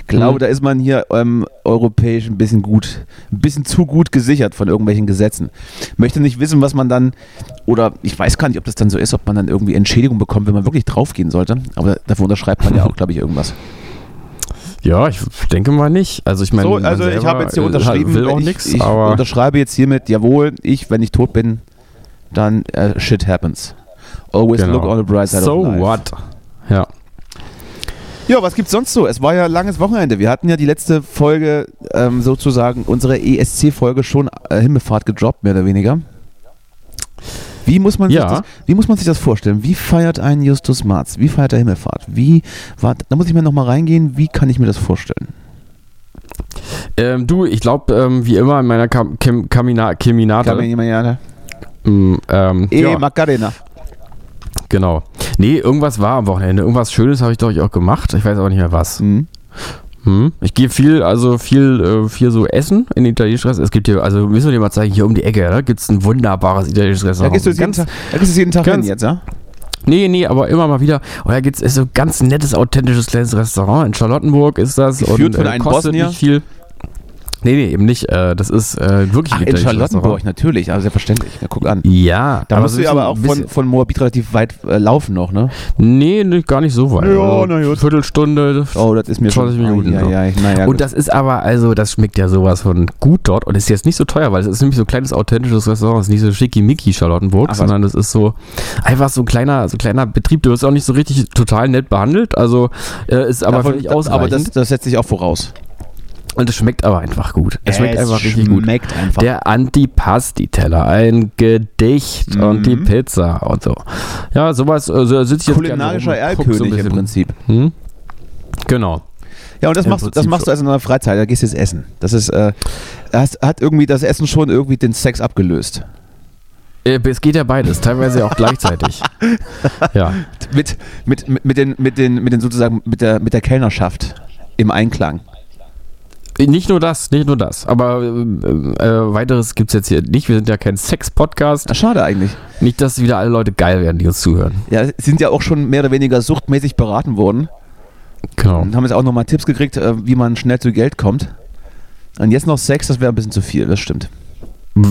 Speaker 1: Ich glaube, mhm. da ist man hier ähm, europäisch ein bisschen gut, ein bisschen zu gut gesichert von irgendwelchen Gesetzen. Möchte nicht wissen, was man dann, oder ich weiß gar nicht, ob das dann so ist, ob man dann irgendwie Entschädigung bekommt, wenn man wirklich draufgehen sollte. Aber dafür unterschreibt man ja auch, glaube ich, irgendwas.
Speaker 2: Ja, ich denke mal nicht. Also ich meine,
Speaker 1: so, also ich habe jetzt hier unterschrieben,
Speaker 2: will auch
Speaker 1: ich,
Speaker 2: nix,
Speaker 1: ich unterschreibe jetzt hiermit, jawohl, ich, wenn ich tot bin, dann uh, shit happens. Always genau. look on the bright side
Speaker 2: so
Speaker 1: of life.
Speaker 2: So what? Ja.
Speaker 1: Ja, was gibt's sonst so? Es war ja langes Wochenende. Wir hatten ja die letzte Folge ähm, sozusagen, unsere ESC-Folge schon äh, Himmelfahrt gedroppt, mehr oder weniger. Wie muss, man ja. sich das, wie muss man sich das vorstellen? Wie feiert ein Justus Marz? Wie feiert der Himmelfahrt? Wie, war, da muss ich mir nochmal reingehen, wie kann ich mir das vorstellen?
Speaker 2: Ähm, du, ich glaube, ähm, wie immer in meiner Kam Kim Kamina Keminate. Kaminate.
Speaker 1: Mm, ähm, e ja. Macarena.
Speaker 2: Genau. Nee, irgendwas war am Wochenende. Irgendwas Schönes habe ich doch auch gemacht. Ich weiß aber nicht mehr was. Mhm. Hm. Ich gehe viel, also viel, äh, viel so essen in italienischen Restaurants. Es gibt hier, also müssen wir dir mal zeigen, hier um die Ecke, da gibt es ein wunderbares italienisches Restaurant.
Speaker 1: Da gehst du jeden Tag, da gehst du jeden Tag hin jetzt, ja?
Speaker 2: Nee, nee, aber immer mal wieder. Und da gibt es so ein ganz nettes, authentisches kleines Restaurant. In Charlottenburg ist das.
Speaker 1: Geführt und, von äh, einem kostet Bosnier?
Speaker 2: nicht viel. Nee, nee, eben nicht. Äh, das ist äh, wirklich
Speaker 1: Ach, in Charlottenburg, natürlich, also selbstverständlich. Ja, guck an.
Speaker 2: Ja.
Speaker 1: Da musst du aber auch von, von Moabit relativ weit äh, laufen noch, ne?
Speaker 2: Nee, nee, gar nicht so weit. Ja, also, na gut. Viertelstunde.
Speaker 1: Oh, das ist mir
Speaker 2: 20 schon, Minuten.
Speaker 1: Ja, ja, ja, ja,
Speaker 2: und das ist aber, also, das schmeckt ja sowas von gut dort und ist jetzt nicht so teuer, weil es ist nämlich so ein kleines authentisches Restaurant. Es ist nicht so schickimicki Charlottenburg, Ach, sondern es ist so einfach so ein kleiner, so ein kleiner Betrieb. Du wirst auch nicht so richtig total nett behandelt. Also, äh, ist aber
Speaker 1: Davon, völlig ausreichend. Aber das, das setzt sich auch voraus.
Speaker 2: Und es schmeckt aber einfach gut. Es schmeckt einfach richtig gut.
Speaker 1: schmeckt einfach.
Speaker 2: Der Antipasti-Teller, ein Gedicht
Speaker 1: Mhm.
Speaker 2: und die Pizza und so. Ja, sowas also sitze ich jetzt
Speaker 1: kulinarischer
Speaker 2: guck so
Speaker 1: Erlkönig im. Prinzip.
Speaker 2: Hm? Genau.
Speaker 1: Ja, und das
Speaker 2: Im
Speaker 1: machst, du- das machst du also in deiner Freizeit, da gehst du jetzt essen. Das ist, äh, hast, hat irgendwie das Essen schon irgendwie den Sex abgelöst.
Speaker 2: Äh, Es geht ja beides, teilweise auch gleichzeitig. Ja.
Speaker 1: Mit, mit, mit, den, mit, den, mit den sozusagen, mit der, mit der Kellnerschaft im Einklang.
Speaker 2: Nicht nur das, nicht nur das. Aber äh, äh, weiteres gibt es jetzt hier nicht. Wir sind ja kein Sex-Podcast.
Speaker 1: Schade eigentlich.
Speaker 2: Nicht, dass wieder alle Leute geil werden, die uns zuhören.
Speaker 1: Ja, sind ja auch schon mehr oder weniger suchtmäßig beraten worden
Speaker 2: Genau.
Speaker 1: und haben jetzt auch nochmal Tipps gekriegt, äh, wie man schnell zu Geld kommt. Und jetzt noch Sex, das wäre ein bisschen zu viel, das stimmt.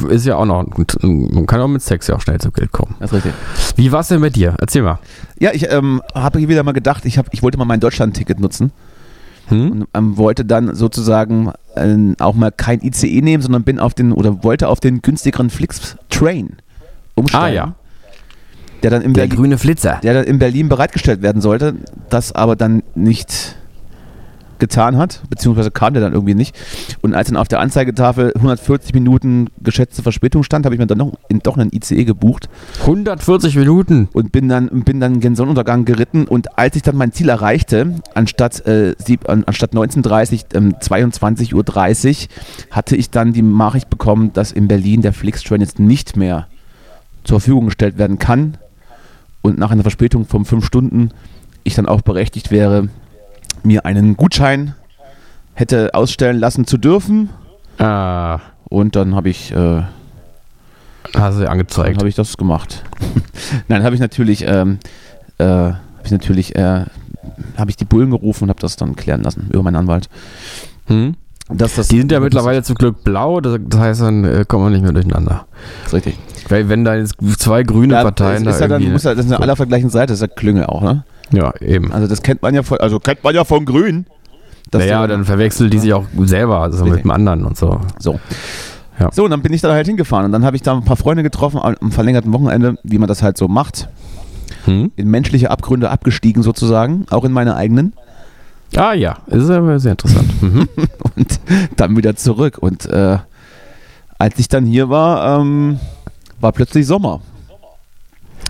Speaker 2: Ist ja auch noch, man kann auch mit Sex ja auch schnell zu Geld kommen.
Speaker 1: Das ist richtig.
Speaker 2: Wie war es denn mit dir? Erzähl mal.
Speaker 1: Ja, ich ähm, habe hier wieder mal gedacht, ich, hab, ich wollte mal mein Deutschland-Ticket nutzen
Speaker 2: Hm?
Speaker 1: und ähm, wollte dann sozusagen ähm, auch mal kein ICE nehmen, sondern bin auf den oder wollte auf den günstigeren Flix Train umsteigen.
Speaker 2: Ah, ja.
Speaker 1: Der dann, in
Speaker 2: Der
Speaker 1: Berlin,
Speaker 2: grüne Flitzer.
Speaker 1: der dann in Berlin bereitgestellt werden sollte, das aber dann nicht getan hat, beziehungsweise kam der dann irgendwie nicht. Und als dann auf der Anzeigetafel 140 Minuten geschätzte Verspätung stand, habe ich mir dann noch, in, doch einen ICE gebucht
Speaker 2: 140 Minuten.
Speaker 1: und bin dann, bin dann gen Sonnenuntergang geritten und als ich dann mein Ziel erreichte, anstatt, äh, sieb, an, anstatt 19.30 ähm, 22.30 Uhr, hatte ich dann die Nachricht bekommen, dass in Berlin der Flixtrain jetzt nicht mehr zur Verfügung gestellt werden kann und nach einer Verspätung von fünf Stunden ich dann auch berechtigt wäre, mir einen Gutschein hätte ausstellen lassen zu dürfen
Speaker 2: Ah,
Speaker 1: und dann habe ich äh,
Speaker 2: hast du ja
Speaker 1: Dann
Speaker 2: angezeigt.
Speaker 1: habe ich das gemacht. Nein, habe ich natürlich, ähm, äh, habe ich natürlich, äh, habe ich die Bullen gerufen und habe das dann klären lassen über meinen Anwalt.
Speaker 2: Hm?
Speaker 1: Dass das
Speaker 2: Die sind ja mittlerweile zum Glück blau, das, das heißt, dann äh, kommen wir nicht mehr durcheinander.
Speaker 1: Das ist richtig.
Speaker 2: Weil wenn da jetzt zwei grüne
Speaker 1: Ja,
Speaker 2: Parteien
Speaker 1: das ist
Speaker 2: da
Speaker 1: ja dann,
Speaker 2: irgendwie...
Speaker 1: muss ja, das ist eine
Speaker 2: so.
Speaker 1: aller vergleichen Seite, das ist ja Klüngel auch, ne?
Speaker 2: Ja, eben.
Speaker 1: Also das kennt man ja von, also kennt man ja von Grün.
Speaker 2: Naja, dann verwechseln die sich auch selber, also mit dem anderen und so.
Speaker 1: So.
Speaker 2: Ja.
Speaker 1: So, und dann bin ich da halt hingefahren und dann habe ich da ein paar Freunde getroffen am verlängerten Wochenende, wie man das halt so macht.
Speaker 2: Hm?
Speaker 1: In menschliche Abgründe abgestiegen sozusagen, auch in meine eigenen.
Speaker 2: Ah ja, ist aber sehr interessant. Mhm.
Speaker 1: und dann wieder zurück. Und äh, als ich dann hier war, ähm, war plötzlich Sommer.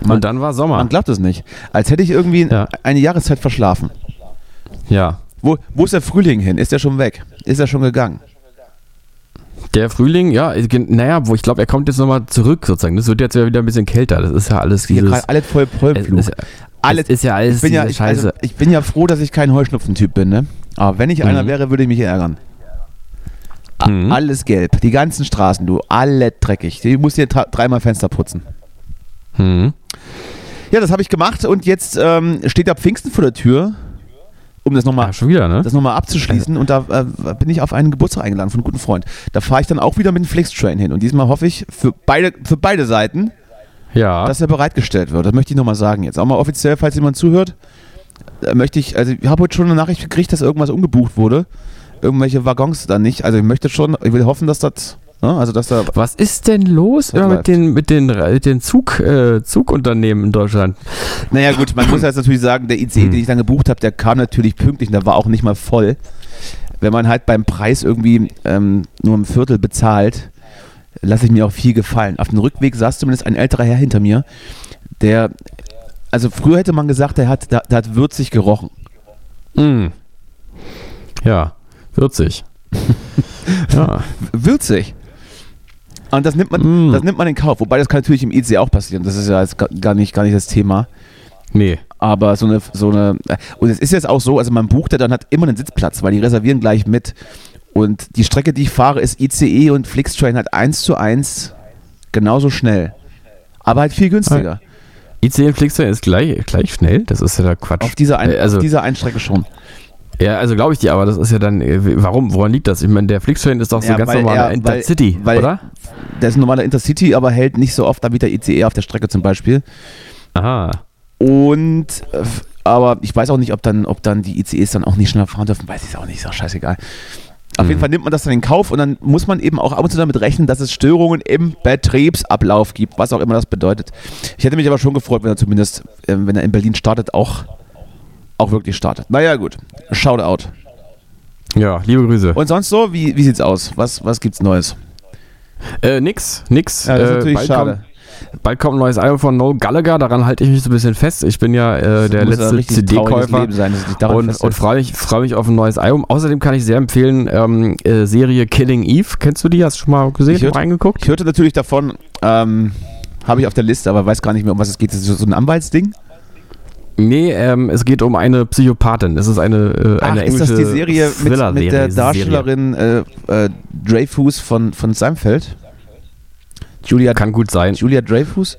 Speaker 1: Man,
Speaker 2: Und dann war Sommer.
Speaker 1: man glaubt es nicht. Als hätte ich irgendwie
Speaker 2: Ja.
Speaker 1: eine Jahreszeit verschlafen.
Speaker 2: Ja.
Speaker 1: Wo, wo ist der Frühling hin? Ist der schon weg? Ist er schon gegangen?
Speaker 2: Der Frühling, ja, naja, wo ich glaube, er kommt jetzt nochmal zurück sozusagen. Das wird jetzt ja wieder ein bisschen kälter. Das ist ja alles
Speaker 1: Hier
Speaker 2: dieses.
Speaker 1: gerade alles voll
Speaker 2: es
Speaker 1: Vollflug.
Speaker 2: ist,
Speaker 1: Alles,
Speaker 2: es ist ja alles
Speaker 1: ich, bin ja, ich, also,
Speaker 2: Scheiße.
Speaker 1: ich bin ja froh, dass ich kein Heuschnupfentyp bin, ne? Aber wenn ich einer
Speaker 2: Mhm.
Speaker 1: wäre, würde ich mich ärgern.
Speaker 2: Mhm.
Speaker 1: Alles gelb. Die ganzen Straßen, du. Alle dreckig. Du musst hier dreimal Fenster putzen.
Speaker 2: Hm.
Speaker 1: Ja, das habe ich gemacht und jetzt ähm, steht der Pfingsten vor der Tür, um das nochmal
Speaker 2: Ja, wieder, ne?
Speaker 1: das nochmal abzuschließen. Und da äh, bin ich auf einen Geburtstag eingeladen von einem guten Freund. Da fahre ich dann auch wieder mit dem Flixtrain hin. Und diesmal hoffe ich für beide, für beide Seiten,
Speaker 2: Ja.
Speaker 1: dass er bereitgestellt wird. Das möchte ich nochmal sagen jetzt. Auch mal offiziell, falls jemand zuhört, äh, möchte ich, also ich habe heute schon eine Nachricht gekriegt, dass irgendwas umgebucht wurde. Irgendwelche Waggons dann nicht. Also ich möchte schon, ich will hoffen, dass das, also dass da
Speaker 2: Was ist denn los mit den, mit den, mit den Zug, äh, Zugunternehmen in Deutschland?
Speaker 1: Naja gut, man muss jetzt natürlich sagen, der ICE,
Speaker 2: Hm.
Speaker 1: den ich dann gebucht habe, der kam natürlich pünktlich und der war auch nicht mal voll. Wenn man halt beim Preis irgendwie ähm, nur ein Viertel bezahlt, lasse ich mir auch viel gefallen. Auf dem Rückweg saß zumindest ein älterer Herr hinter mir, der, also früher hätte man gesagt, der hat, der, der hat würzig gerochen.
Speaker 2: Hm. Ja, 40. ja.
Speaker 1: Würzig. Und das nimmt man,
Speaker 2: Mm.
Speaker 1: das nimmt man in Kauf. Wobei das kann natürlich im ICE auch passieren. Das ist ja jetzt ga- gar nicht, gar nicht das Thema.
Speaker 2: Nee.
Speaker 1: Aber so eine, so eine, und es ist jetzt auch so, also man bucht ja dann hat immer einen Sitzplatz, weil die reservieren gleich mit. Und die Strecke, die ich fahre, ist ICE und Flixtrain hat 1 zu 1 genauso schnell. Aber halt viel günstiger.
Speaker 2: ICE Flixtrain ist gleich, gleich schnell? Das ist ja der Quatsch.
Speaker 1: Auf dieser, ein,
Speaker 2: Äh, also,
Speaker 1: auf dieser einen Strecke schon.
Speaker 2: Ja, also glaube ich dir, aber das ist ja dann, äh, warum, woran liegt das? Ich meine, der Flixtrain ist doch so
Speaker 1: Ja,
Speaker 2: ganz normaler
Speaker 1: er-
Speaker 2: Intercity,
Speaker 1: weil-
Speaker 2: oder?
Speaker 1: Der ist ein normaler Intercity, aber hält nicht so oft da wie der ICE auf der Strecke zum Beispiel.
Speaker 2: Aha.
Speaker 1: Und, aber ich weiß auch nicht, ob dann, ob dann die ICEs dann auch nicht schneller fahren dürfen. Weiß ich auch nicht, ist auch scheißegal. Auf
Speaker 2: Mhm.
Speaker 1: jeden Fall nimmt man das dann in Kauf und dann muss man eben auch ab und zu damit rechnen, dass es Störungen im Betriebsablauf gibt, was auch immer das bedeutet. Ich hätte mich aber schon gefreut, wenn er zumindest, äh, wenn er in Berlin startet, auch, auch wirklich startet. Naja, gut. Shoutout.
Speaker 2: Ja, liebe Grüße.
Speaker 1: Und sonst so, wie, wie sieht's aus? Was, was gibt's Neues?
Speaker 2: Äh, nix, nix.
Speaker 1: Ja, das ist
Speaker 2: äh,
Speaker 1: natürlich
Speaker 2: bald
Speaker 1: schade.
Speaker 2: Kommt, bald kommt ein neues Album von Noel Gallagher, daran halte ich mich so ein bisschen fest. Ich bin ja äh, der letzte CD-Käufer. Und, und freue mich, freu mich auf ein neues Album. Außerdem kann ich sehr empfehlen, ähm, äh, Serie Killing Eve. Kennst du die? Hast du schon mal gesehen,
Speaker 1: Ich hörte-
Speaker 2: reingeguckt?
Speaker 1: Ich hörte natürlich davon, ähm, habe ich auf der Liste, aber weiß gar nicht mehr, um was es geht. Das ist so ein Anwaltsding?
Speaker 2: Nee, ähm, es geht um eine Psychopathin. Es ist eine, äh,
Speaker 1: Ach,
Speaker 2: eine
Speaker 1: ist das die
Speaker 2: englische
Speaker 1: Serie mit, mit der. Darstellerin äh, äh, Dreyfus von, von Seinfeld? Julia,
Speaker 2: Kann gut sein.
Speaker 1: Julia Dreyfus?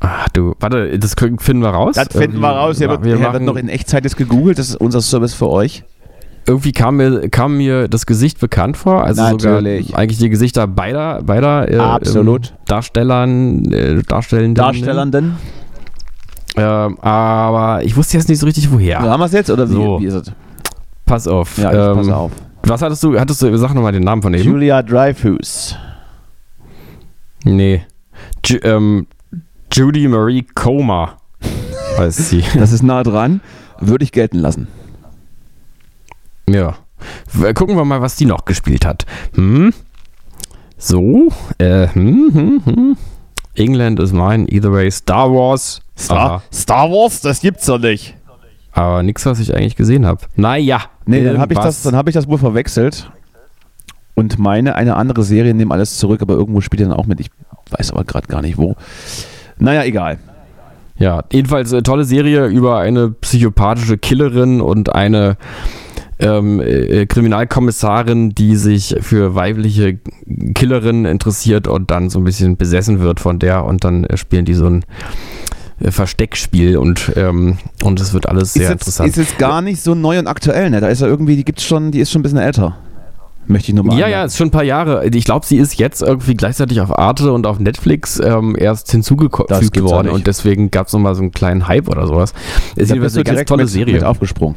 Speaker 2: Ach du, warte, das finden wir raus.
Speaker 1: Das finden wir raus. Hier
Speaker 2: Ja,
Speaker 1: wird,
Speaker 2: wir
Speaker 1: hier wird noch in Echtzeit jetzt gegoogelt. Das ist unser Service für euch.
Speaker 2: irgendwie kam mir, kam mir das Gesicht bekannt vor. Also
Speaker 1: Natürlich.
Speaker 2: sogar eigentlich die Gesichter beider, beider äh, ähm, Darstellern, äh, Darstellenden.
Speaker 1: Darstellernden.
Speaker 2: Ähm, aber ich wusste jetzt nicht so richtig woher.
Speaker 1: Ja. Haben wir es jetzt oder wie,
Speaker 2: So.
Speaker 1: wie ist es?
Speaker 2: Pass auf.
Speaker 1: Ja, ich
Speaker 2: ähm,
Speaker 1: pass auf.
Speaker 2: Was hattest du? Hattest du, sag nochmal den Namen von eben.
Speaker 1: Julia Dreyfus.
Speaker 2: Nee. Ju ähm, Judy Marie Comer heißt sie.
Speaker 1: Das ist nah dran. Würde ich gelten lassen.
Speaker 2: ja. Gucken wir mal, was die noch gespielt hat. Hm? So. Äh, hm, hm, hm. England is mine, either way. Star Wars. Aha.
Speaker 1: Star Wars, das gibt's doch nicht.
Speaker 2: Aber nichts, was ich eigentlich gesehen habe. Naja.
Speaker 1: Nee, dann habe ich,
Speaker 2: irgendwas.
Speaker 1: das- dann hab ich das wohl verwechselt. Und meine, eine andere Serie nimmt alles zurück, aber irgendwo spielt er dann auch mit. Ich weiß aber gerade gar nicht wo. Naja, egal.
Speaker 2: Ja, jedenfalls eine tolle Serie über eine psychopathische Killerin und eine ähm, äh, Kriminalkommissarin, die sich für weibliche Killerinnen interessiert und dann so ein bisschen besessen wird von der und dann äh, spielen die so ein äh, Versteckspiel und ähm, und es wird alles sehr
Speaker 1: ist, jetzt,
Speaker 2: interessant.
Speaker 1: ist jetzt gar nicht so neu und aktuell, ne? Da ist ja irgendwie, die gibt's schon, die ist schon ein bisschen älter. Möchte ich nur mal
Speaker 2: ja, ja,
Speaker 1: anmerken.
Speaker 2: ist schon ein paar Jahre. Ich glaube, sie ist jetzt irgendwie gleichzeitig auf Arte und auf Netflix ähm, erst hinzugefügt
Speaker 1: ja
Speaker 2: worden und deswegen gab es nochmal so einen kleinen Hype oder sowas. Ist
Speaker 1: Da
Speaker 2: jedenfalls eine ganz tolle
Speaker 1: mit,
Speaker 2: Serie.
Speaker 1: mit aufgesprungen.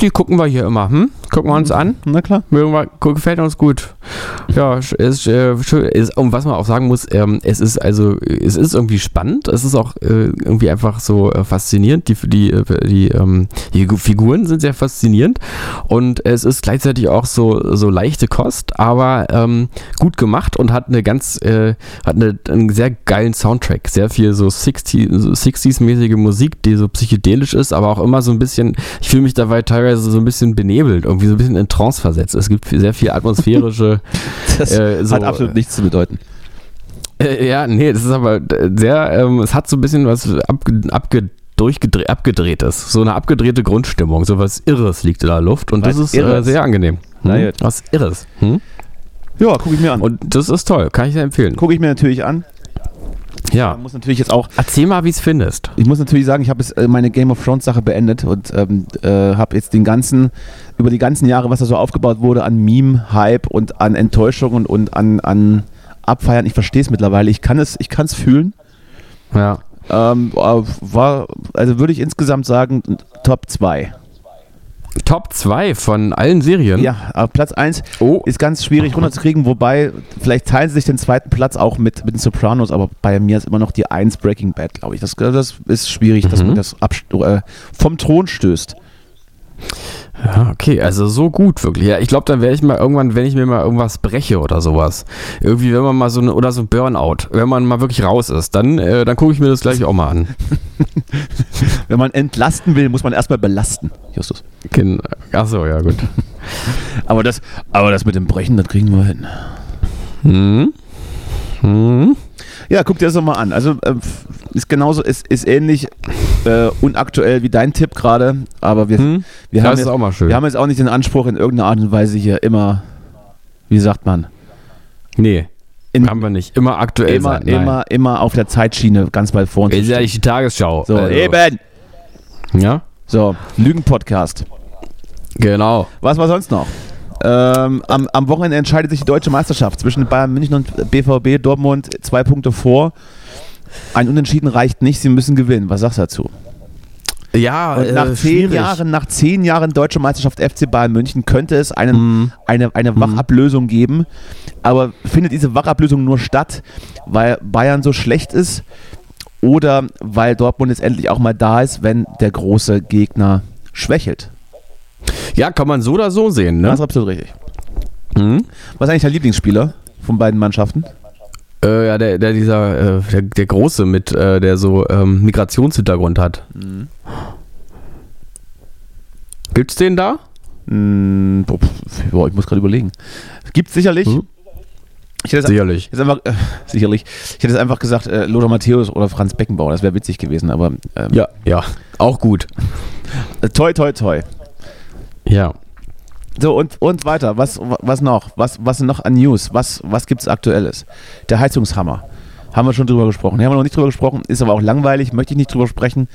Speaker 2: Die gucken wir hier immer. Hm? Gucken wir uns an.
Speaker 1: Na klar.
Speaker 2: Mögen wir, gefällt uns gut. Ja, ist, äh, schön. Ist, und was man auch sagen muss, ähm, es ist also, es ist irgendwie spannend. Es ist auch äh, irgendwie einfach so äh, faszinierend. Die, die, äh, die, ähm, die Gu- Figuren sind sehr faszinierend. Und es ist gleichzeitig auch so, so leichte Kost, aber ähm, gut gemacht und hat eine ganz, äh, hat eine, einen sehr geilen Soundtrack. Sehr viel so 60, so 60s-mäßige Musik, die so psychedelisch ist, aber auch immer so ein bisschen, ich fühle mich dabei teilweise so ein bisschen benebelt, irgendwie so ein bisschen in Trance versetzt. Es gibt sehr viel atmosphärische.
Speaker 1: Das
Speaker 2: Äh, so,
Speaker 1: hat absolut nichts zu bedeuten.
Speaker 2: äh, ja, nee, das ist aber sehr, ähm, es hat so ein bisschen was abge, abge, durchgedreht, abgedrehtes, so eine abgedrehte Grundstimmung, so was Irres liegt in der Luft und das
Speaker 1: Was
Speaker 2: ist äh, sehr angenehm. Hm? Was Irres. Hm?
Speaker 1: Ja, gucke ich mir an.
Speaker 2: Und das ist toll, kann ich sehr empfehlen.
Speaker 1: Gucke ich mir natürlich an.
Speaker 2: Ja.
Speaker 1: Man muss natürlich jetzt auch
Speaker 2: Erzähl mal, wie es findest.
Speaker 1: Ich muss natürlich sagen, ich habe jetzt äh, meine Game of Thrones Sache beendet und ähm, äh, habe jetzt den ganzen, über die ganzen Jahre, was da so aufgebaut wurde an Meme, Hype und an Enttäuschungen und an, an Abfeiern, ich verstehe es mittlerweile, ich kann es, ich kann es fühlen.
Speaker 2: Ja.
Speaker 1: Ähm, äh, war, also würde ich insgesamt sagen, Top 2.
Speaker 2: Top 2 von allen Serien.
Speaker 1: Ja, auf Platz 1
Speaker 2: Oh.
Speaker 1: ist ganz schwierig runterzukriegen, wobei vielleicht teilen sie sich den zweiten Platz auch mit, mit den Sopranos, aber bei mir ist immer noch die 1 Breaking Bad, glaube ich. Das, das ist schwierig, dass
Speaker 2: Mhm.
Speaker 1: man das äh, vom Thron stößt.
Speaker 2: Ja, okay, also so gut wirklich. Ja, ich glaube, dann werde ich mal irgendwann, wenn ich mir mal irgendwas breche oder sowas, irgendwie, wenn man mal so eine, oder so ein Burnout, wenn man mal wirklich raus ist, dann, äh, dann gucke ich mir das gleich auch mal an.
Speaker 1: Wenn man entlasten will, muss man erstmal belasten, Justus.
Speaker 2: Gen- Achso, ja, gut.
Speaker 1: Aber das, aber das mit dem Brechen, das kriegen wir hin.
Speaker 2: Hm? Hm?
Speaker 1: Ja, guck dir das doch mal an. Also äh, ist genauso, ist, ist ähnlich äh, unaktuell wie dein Tipp gerade, aber wir,
Speaker 2: Hm?
Speaker 1: wir, haben jetzt, wir haben jetzt auch nicht den Anspruch, in irgendeiner Art und Weise hier immer, wie sagt man,
Speaker 2: nee,
Speaker 1: in,
Speaker 2: haben wir nicht. Immer aktuell
Speaker 1: immer,
Speaker 2: sein. Nein.
Speaker 1: immer, immer auf der Zeitschiene ganz weit vorne. zu
Speaker 2: Ist ja nicht die Tagesschau.
Speaker 1: So,
Speaker 2: Also,
Speaker 1: eben.
Speaker 2: Ja,
Speaker 1: So, Lügen-Podcast.
Speaker 2: genau.
Speaker 1: Was war sonst noch? Ähm, am, am Wochenende entscheidet sich die deutsche Meisterschaft zwischen Bayern München und BVB Dortmund zwei Punkte vor. Ein Unentschieden reicht nicht, sie müssen gewinnen. Was sagst du dazu?
Speaker 2: Ja,
Speaker 1: Und nach,
Speaker 2: äh,
Speaker 1: zehn
Speaker 2: schwierig.
Speaker 1: Jahren, nach zehn Jahren deutsche Meisterschaft FC Bayern München könnte es einen,
Speaker 2: Mhm.
Speaker 1: eine, eine Wachablösung geben. Aber findet diese Wachablösung nur statt, weil Bayern so schlecht ist oder weil Dortmund jetzt endlich auch mal da ist, wenn der große Gegner schwächelt?
Speaker 2: Ja, kann man so oder so sehen, ne?
Speaker 1: Das ist absolut richtig.
Speaker 2: Mhm.
Speaker 1: Was ist eigentlich dein Lieblingsspieler von beiden Mannschaften?
Speaker 2: Äh, ja, der, der dieser, äh, der, der Große mit, äh, der so ähm, Migrationshintergrund hat. Gibt's den da?
Speaker 1: Hm, boah, ich muss gerade überlegen. Gibt sicherlich.
Speaker 2: Mhm. Sicherlich.
Speaker 1: jetzt einfach, äh, sicherlich. Ich hätte es einfach gesagt, äh, Lothar Matthäus oder Franz Beckenbauer. Das wäre witzig gewesen, aber ähm,
Speaker 2: Ja, ja. Auch gut.
Speaker 1: äh, toi, toi, toi.
Speaker 2: Ja.
Speaker 1: So, und, und weiter. Was, was noch? Was, was noch an News? Was, was gibt es Aktuelles? Der Heizungshammer. Haben wir schon drüber gesprochen. Haben wir noch nicht drüber gesprochen. Ist aber auch langweilig. Möchte ich nicht drüber sprechen.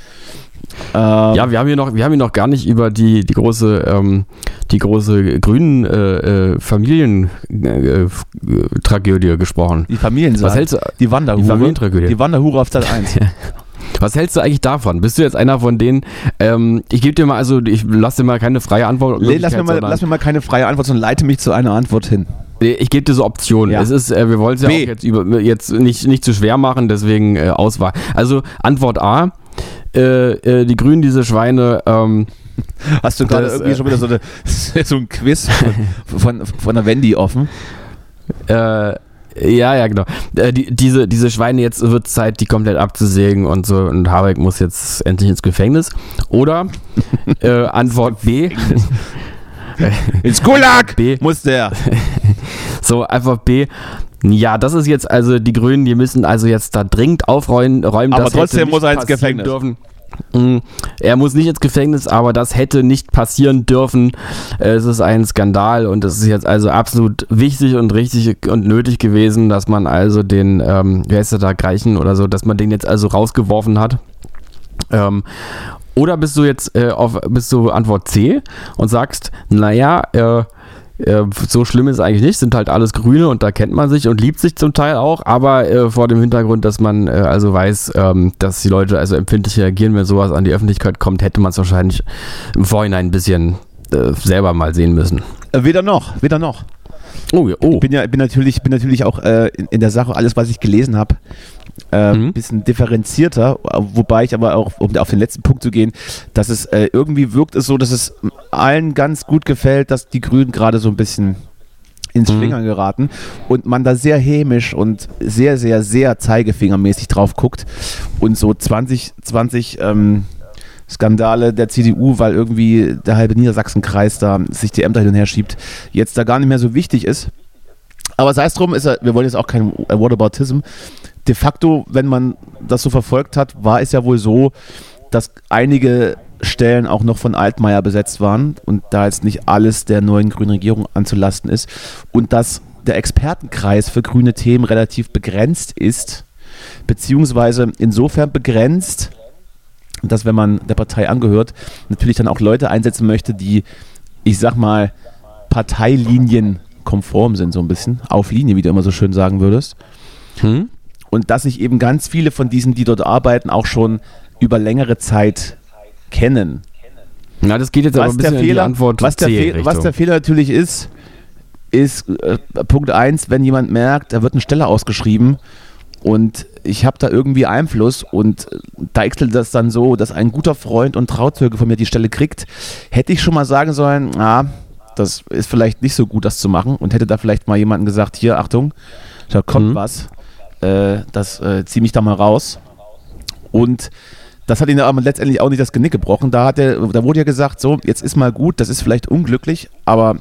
Speaker 1: Ähm,
Speaker 2: Ja, wir haben hier noch, wir haben hier noch gar nicht über die, die große, ähm, die große grünen äh, äh, Familientragödie äh, Tragödie gesprochen.
Speaker 1: Die Familiensaat.
Speaker 2: Was hältst du,
Speaker 1: Die Wanderhure.
Speaker 2: Die Familientragödie.
Speaker 1: Die Wanderhure auf Sat 1.
Speaker 2: was hältst du eigentlich davon? Bist du jetzt einer von denen? Ähm, ich gebe dir mal, also ich lasse dir mal keine freie Antwort.
Speaker 1: Nee, lass, mir mal, lass mir mal keine freie Antwort, sondern leite mich zu einer Antwort hin.
Speaker 2: Nee, Ich gebe dir so Optionen.
Speaker 1: Ja.
Speaker 2: Es ist, äh, wir wollen es ja
Speaker 1: B.
Speaker 2: auch jetzt, über, jetzt nicht, nicht zu schwer machen, deswegen äh, Auswahl. Also Antwort A. Äh, äh, die Grünen, diese Schweine, ähm,
Speaker 1: Hast du gerade irgendwie
Speaker 2: äh,
Speaker 1: schon wieder so, eine, so ein Quiz von, von, von der Wendy offen?
Speaker 2: äh, ja, ja, genau. Äh, die, diese, diese Schweine, jetzt wird Zeit, die komplett abzusägen und so. Und Habeck muss jetzt endlich ins Gefängnis. Oder äh, Antwort B.
Speaker 1: Ins Gulag
Speaker 2: B.
Speaker 1: muss der.
Speaker 2: So, einfach B. Ja, das ist jetzt also die Grünen, die müssen also jetzt da dringend aufräumen. Räumen,
Speaker 1: Aber trotzdem muss er ins Gefängnis.
Speaker 2: Dürfen. Mm, Er muss nicht ins Gefängnis, aber das hätte nicht passieren dürfen. Es ist ein Skandal und es ist jetzt also absolut wichtig und richtig und nötig gewesen, dass man also den, ähm, wer ist der da, Greichen oder so, dass man den jetzt also rausgeworfen hat. Ähm, oder bist du jetzt äh, auf, bist du Antwort C und sagst, naja, äh, äh, so schlimm ist es eigentlich nicht, sind halt alles Grüne und da kennt man sich und liebt sich zum Teil auch, aber äh, vor dem Hintergrund, dass man äh, also weiß, ähm, dass die Leute also empfindlich reagieren, wenn sowas an die Öffentlichkeit kommt, hätte man es wahrscheinlich im Vorhinein ein bisschen äh, selber mal sehen müssen.
Speaker 1: Äh, weder noch, weder noch.
Speaker 2: Oh, ja, oh.
Speaker 1: Ich bin ja bin natürlich, bin natürlich auch äh, in, in der Sache, alles, was ich gelesen habe, äh,
Speaker 2: Mhm.
Speaker 1: ein bisschen differenzierter, wobei ich aber auch, um auf den letzten Punkt zu gehen, dass es äh, irgendwie wirkt es so, dass es allen ganz gut gefällt, dass die Grünen gerade so ein bisschen ins
Speaker 2: Mhm.
Speaker 1: Schlingern geraten und man da sehr hämisch und sehr, sehr, sehr zeigefingermäßig drauf guckt und so 20, 20 ähm, Skandale der CDU, weil irgendwie der halbe Niedersachsenkreis da sich die Ämter hin und her schiebt, jetzt da gar nicht mehr so wichtig ist. Aber sei es drum, ist wir wollen jetzt auch kein Whataboutism. De facto, wenn man das so verfolgt hat, war es ja wohl so, dass einige Stellen auch noch von Altmaier besetzt waren und da jetzt nicht alles der neuen grünen Regierung anzulasten ist und dass der Expertenkreis für grüne Themen relativ begrenzt ist, beziehungsweise insofern begrenzt, dass wenn man der Partei angehört, natürlich dann auch Leute einsetzen möchte, die, ich sag mal, Parteilinien konform sind, so ein bisschen, auf Linie, wie du immer so schön sagen würdest.
Speaker 2: Hm?
Speaker 1: Und dass sich eben ganz viele von diesen, die dort arbeiten, auch schon über längere Zeit kennen.
Speaker 2: Na, das geht jetzt aber
Speaker 1: Was
Speaker 2: ein
Speaker 1: der,
Speaker 2: bisschen in die
Speaker 1: Fehler,
Speaker 2: Antwort
Speaker 1: was, der Fe was der. Fehler natürlich ist, ist äh, Punkt 1, wenn jemand merkt, da wird eine Stelle ausgeschrieben und ich habe da irgendwie Einfluss und deichselt das dann so, dass ein guter Freund und Trauzeuge von mir die Stelle kriegt, hätte ich schon mal sagen sollen, ah, das ist vielleicht nicht so gut, das zu machen und hätte da vielleicht mal jemanden gesagt, hier, Achtung, da kommt
Speaker 2: Mhm.
Speaker 1: was, äh, das äh, zieh mich da mal raus. Und das hat ihn aber letztendlich auch nicht das Genick gebrochen. Da, hat er, da wurde ja gesagt, so, jetzt ist mal gut, das ist vielleicht unglücklich, aber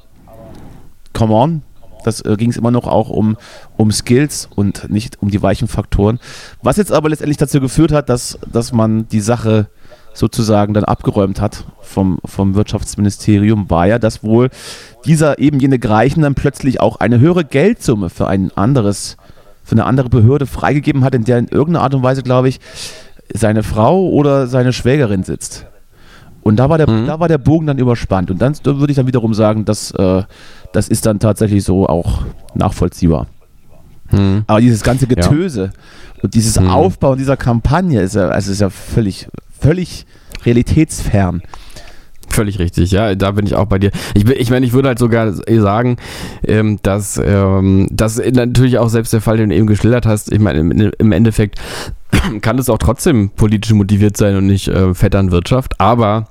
Speaker 1: come on, das äh, ging es immer noch auch um, um Skills und nicht um die weichen Faktoren. Was jetzt aber letztendlich dazu geführt hat, dass, dass man die Sache sozusagen dann abgeräumt hat vom, vom Wirtschaftsministerium, war ja, dass wohl dieser eben jene Greichen dann plötzlich auch eine höhere Geldsumme für ein anderes, für eine andere Behörde freigegeben hat, in der in irgendeiner Art und Weise, glaube ich, seine Frau oder seine Schwägerin sitzt. Und da war der,
Speaker 2: Mhm.
Speaker 1: da war der Bogen dann überspannt. Und dann da würde ich dann wiederum sagen, dass äh, das ist dann tatsächlich so auch nachvollziehbar.
Speaker 2: Hm.
Speaker 1: Aber dieses ganze Getöse und dieses
Speaker 2: Mhm.
Speaker 1: Aufbauen dieser Kampagne ist ja, also ist ja völlig, völlig realitätsfern.
Speaker 2: Völlig richtig, ja, da bin ich auch bei dir. Ich, ich meine, ich würde halt sogar sagen, ähm, dass ähm, das natürlich auch selbst der Fall, den du eben geschildert hast, ich meine, im, Endeffekt kann es auch trotzdem politisch motiviert sein und nicht äh, Vetternwirtschaft, aber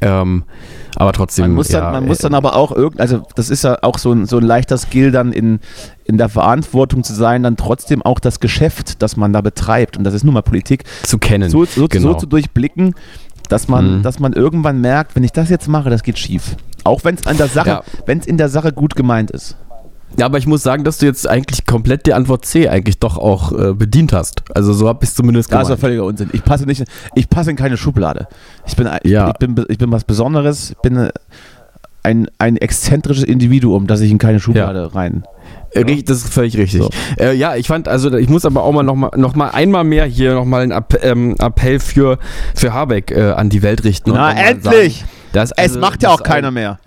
Speaker 2: Ähm, aber trotzdem.
Speaker 1: Man muss, dann,
Speaker 2: ja,
Speaker 1: man muss
Speaker 2: äh,
Speaker 1: dann aber auch irgend, also das ist ja auch so ein, so ein leichter Skill dann in, in der Verantwortung zu sein, dann trotzdem auch das Geschäft, das man da betreibt, und das ist nun mal Politik,
Speaker 2: zu kennen.
Speaker 1: so, so,
Speaker 2: genau.
Speaker 1: so zu durchblicken, dass man,
Speaker 2: Mhm.
Speaker 1: dass man irgendwann merkt, wenn ich das jetzt mache, das geht schief. Auch wenn es an der Sache,
Speaker 2: Ja.
Speaker 1: wenn es in der Sache gut gemeint ist.
Speaker 2: Ja, aber ich muss sagen, dass du jetzt eigentlich komplett die Antwort C eigentlich doch auch äh, bedient hast. Also so habe ich es zumindest
Speaker 1: Das ist ja völliger Unsinn. Ich passe nicht, ich passe in keine Schublade. Ich bin,
Speaker 2: Ja.
Speaker 1: ich bin, ich bin was Besonderes, ich bin äh, ein, ein exzentrisches Individuum, das ich in keine Schublade rein.
Speaker 2: Äh, richtig, Das ist völlig richtig.
Speaker 1: So.
Speaker 2: Äh, ja, ich fand, also ich muss aber auch mal noch mal, noch mal einmal mehr hier noch mal einen App, ähm, Appell für, für Habeck äh, an die Welt richten.
Speaker 1: Na, endlich!
Speaker 2: Sagen, dass,
Speaker 1: Es
Speaker 2: also,
Speaker 1: macht ja
Speaker 2: dass
Speaker 1: auch keiner
Speaker 2: ein-
Speaker 1: mehr.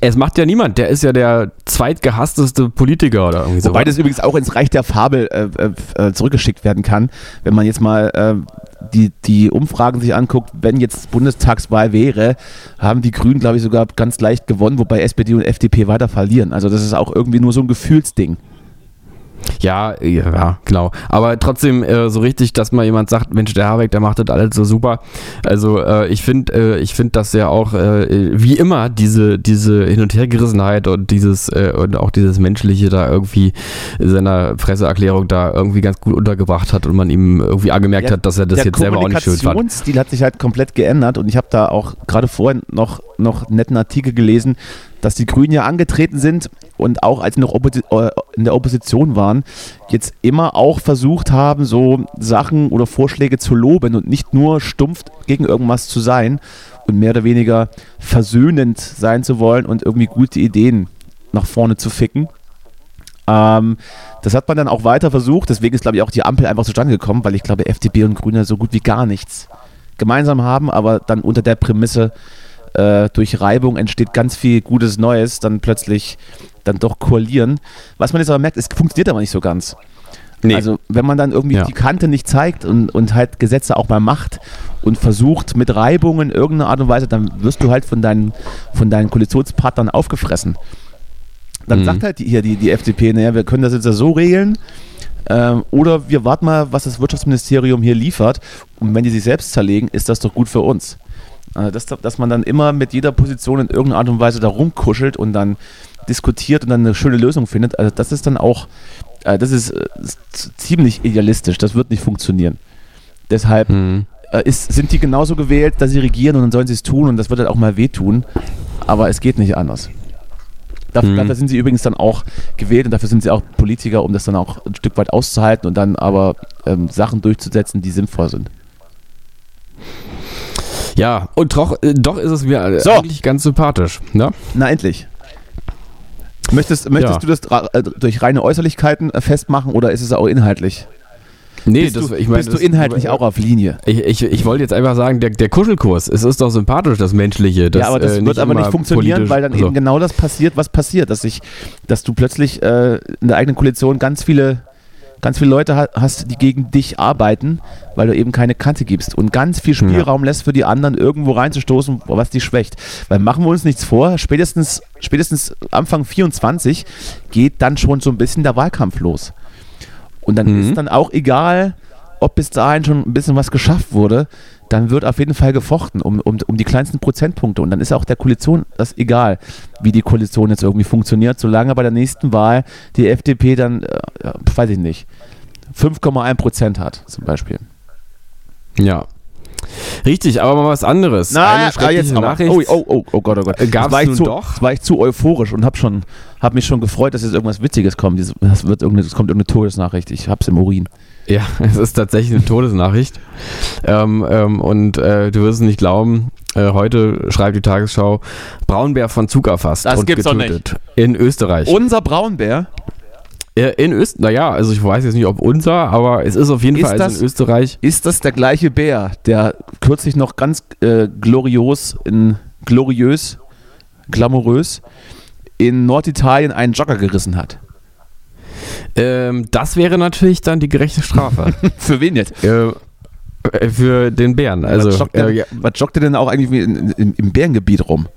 Speaker 2: Es macht ja niemand. Der ist ja der zweitgehassteste Politiker oder irgendwie so.
Speaker 1: Wobei das übrigens auch ins Reich der Fabel äh, äh, äh, zurückgeschickt werden kann, wenn man jetzt mal äh, die, die Umfragen sich anguckt, wenn jetzt Bundestagswahl wäre, haben die Grünen, glaube ich, sogar ganz leicht gewonnen, wobei SPD und FDP weiter verlieren. Also das ist auch irgendwie nur so ein Gefühlsding.
Speaker 2: Ja, ja, genau. Aber trotzdem äh, so richtig, dass mal jemand sagt, Mensch, der Habeck, der macht das alles so super. Also äh, ich finde, äh, ich finde, dass er auch äh, wie immer diese diese Hin und Hergerissenheit und dieses äh, und auch dieses menschliche da irgendwie in seiner Presseerklärung da irgendwie ganz gut untergebracht hat und man ihm irgendwie angemerkt
Speaker 1: Ja,
Speaker 2: hat, dass er das
Speaker 1: der
Speaker 2: jetzt selber auch nicht schön fand.
Speaker 1: Kommunikationsstil hat sich halt komplett geändert und ich habe da auch gerade vorhin noch, noch einen netten Artikel gelesen, dass die Grünen ja angetreten sind und auch als sie noch äh, in der Opposition waren, jetzt immer auch versucht haben, so Sachen oder Vorschläge zu loben und nicht nur stumpf gegen irgendwas zu sein und mehr oder weniger versöhnend sein zu wollen und irgendwie gute Ideen nach vorne zu ficken. Ähm, das hat man dann auch weiter versucht, deswegen ist, glaube ich, auch die Ampel einfach zustande gekommen, weil ich glaube, FDP und Grüne so gut wie gar nichts gemeinsam haben, aber dann unter der Prämisse, äh, durch Reibung entsteht ganz viel Gutes Neues, dann plötzlich dann doch koalieren. Was man jetzt aber merkt, es funktioniert aber nicht so ganz.
Speaker 2: Nee.
Speaker 1: Also wenn man dann irgendwie
Speaker 2: Ja.
Speaker 1: die Kante nicht zeigt und, und halt Gesetze auch mal macht und versucht mit Reibung in irgendeiner Art und Weise, dann wirst du halt von deinen, von deinen Koalitionspartnern aufgefressen. Dann
Speaker 2: Mhm.
Speaker 1: sagt halt hier die, die FDP, naja, wir können das jetzt ja so regeln. Ähm, oder wir warten mal, was das Wirtschaftsministerium hier liefert. Und wenn die sich selbst zerlegen, ist das doch gut für uns. Äh, dass, dass man dann immer mit jeder Position in irgendeiner Art und Weise da rumkuschelt und dann diskutiert und dann eine schöne Lösung findet. Also das ist dann auch, äh, das ist, äh, ist ziemlich idealistisch. Das wird nicht funktionieren. Deshalb
Speaker 2: Mhm.
Speaker 1: äh, ist, sind die genauso gewählt, dass sie regieren und dann sollen sie es tun und das wird halt auch mal wehtun. Aber es geht nicht anders. Dafür,
Speaker 2: Mhm.
Speaker 1: dafür sind sie übrigens dann auch gewählt und dafür sind sie auch Politiker, um das dann auch ein Stück weit auszuhalten und dann aber ähm, Sachen durchzusetzen, die sinnvoll sind.
Speaker 2: Ja, und doch, äh, doch ist es mir äh,
Speaker 1: So.
Speaker 2: eigentlich ganz sympathisch. Ne?
Speaker 1: Na endlich. Möchtest, möchtest
Speaker 2: Ja.
Speaker 1: du das äh, durch reine Äußerlichkeiten festmachen oder ist es auch inhaltlich?
Speaker 2: Nee,
Speaker 1: bist
Speaker 2: das,
Speaker 1: du,
Speaker 2: ich meine,
Speaker 1: bist du
Speaker 2: das-
Speaker 1: inhaltlich auch auf Linie?
Speaker 2: Ich, ich, ich wollte jetzt einfach sagen, der, der Kuschelkurs, es ist doch sympathisch, das Menschliche. Das,
Speaker 1: ja, aber das
Speaker 2: äh,
Speaker 1: wird aber nicht funktionieren, weil dann
Speaker 2: also,
Speaker 1: eben genau das passiert, was passiert, dass sich, dass du plötzlich äh, in der eigenen Koalition ganz viele, ganz viele Leute ha hast, die gegen dich arbeiten, weil du eben keine Kante gibst und ganz viel Spielraum lässt für die anderen irgendwo reinzustoßen, was die schwächt. Weil machen wir uns nichts vor, spätestens, spätestens Anfang 24 geht dann schon so ein bisschen der Wahlkampf los. Und dann
Speaker 2: Mhm.
Speaker 1: ist dann auch egal, ob bis dahin schon ein bisschen was geschafft wurde, dann wird auf jeden Fall gefochten um, um, um die kleinsten Prozentpunkte. Und dann ist auch der Koalition das egal, wie die Koalition jetzt irgendwie funktioniert, solange bei der nächsten Wahl die FDP dann, äh, weiß ich nicht, 5,1 Prozent hat, zum Beispiel.
Speaker 2: Ja. Richtig, aber mal was anderes. Eine schreckliche
Speaker 1: aber-
Speaker 2: Nachricht.
Speaker 1: Oh, oh, oh, oh Gott, oh Gott.
Speaker 2: Äh, gab's
Speaker 1: Jetzt war ich zu,
Speaker 2: doch?
Speaker 1: jetzt war ich zu euphorisch und habe schon, habe mich schon gefreut, dass jetzt irgendwas Witziges kommt. Dieses- Das wird irgendeine, es kommt irgendeine Todesnachricht. Ich hab's im Urin.
Speaker 2: Ja, es ist tatsächlich eine Todesnachricht. ähm, ähm, und äh, du wirst es nicht glauben, äh, heute schreibt die Tagesschau, Braunbär von Zug erfasst
Speaker 1: Das
Speaker 2: und
Speaker 1: gibt's doch
Speaker 2: getötet. In Österreich.
Speaker 1: Unser Braunbär
Speaker 2: in Österreich, naja, also ich weiß jetzt nicht, ob unser, aber es ist auf jeden
Speaker 1: Ist
Speaker 2: Fall also
Speaker 1: das-
Speaker 2: in Österreich.
Speaker 1: Ist das der gleiche Bär, der kürzlich noch ganz äh, glorios, in, gloriös, glamourös in Norditalien einen Jogger gerissen hat?
Speaker 2: Ähm, das wäre natürlich dann die gerechte Strafe.
Speaker 1: Für wen jetzt?
Speaker 2: äh, äh, für den Bären. Also,
Speaker 1: was, joggt der,
Speaker 2: äh, ja,
Speaker 1: was joggt der denn auch eigentlich in, in, im Bärengebiet rum?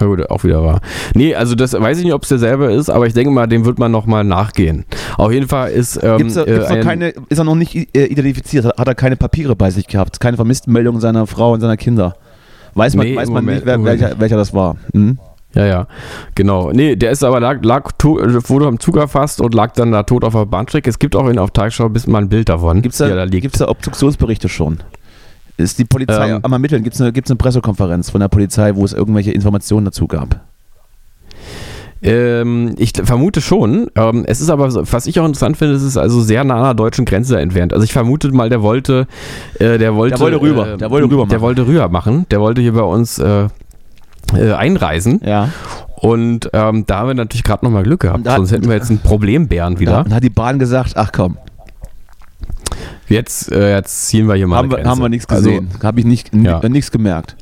Speaker 2: Ja, gut, auch wieder wahr. Nee, also das weiß ich nicht, ob es derselbe ist, aber ich denke mal, dem wird man nochmal nachgehen. Auf jeden Fall ist. Ähm,
Speaker 1: Gibt's da, gibt's
Speaker 2: äh,
Speaker 1: noch
Speaker 2: ein-
Speaker 1: keine, ist er noch nicht äh, identifiziert? Hat, hat er keine Papiere bei sich gehabt? Keine Vermisstenmeldung seiner Frau und seiner Kinder? Weiß man,
Speaker 2: Nee,
Speaker 1: weiß
Speaker 2: im
Speaker 1: man
Speaker 2: Moment-
Speaker 1: nicht, wer,
Speaker 2: im
Speaker 1: welcher, welcher das war. Mhm.
Speaker 2: Ja, ja, genau. Nee, der ist aber lag, lag to- wurde am Zug erfasst und lag dann da tot auf der Bahnstrecke. Es gibt auch in auf Tagesschau bis mal ein Bild davon,
Speaker 1: Gibt es da,
Speaker 2: da
Speaker 1: da Obduktionsberichte schon? Ist die Polizei
Speaker 2: Ähm.
Speaker 1: am Ermitteln? Gibt es eine, gibt's eine Pressekonferenz von der Polizei, wo es irgendwelche Informationen dazu gab?
Speaker 2: Ähm, ich vermute schon. Ähm, es ist aber, so- was ich auch interessant finde, es ist also sehr nah an der deutschen Grenze entfernt. Also ich vermute mal, der wollte, äh, der wollte,
Speaker 1: Der wollte rüber.
Speaker 2: Äh,
Speaker 1: Der wollte rüber
Speaker 2: Der
Speaker 1: machen.
Speaker 2: wollte rüber machen. Der wollte hier bei uns äh, äh, einreisen.
Speaker 1: Ja.
Speaker 2: Und ähm, da haben wir natürlich gerade nochmal Glück gehabt.
Speaker 1: Da-
Speaker 2: Sonst hätten wir jetzt einen Problembären wieder.
Speaker 1: Dann hat die Bahn gesagt, ach komm,
Speaker 2: Jetzt, äh, jetzt ziehen wir hier mal
Speaker 1: haben wir, haben wir nichts
Speaker 2: Also,
Speaker 1: gesehen. Habe ich nicht,
Speaker 2: Ja.
Speaker 1: äh, nichts gemerkt.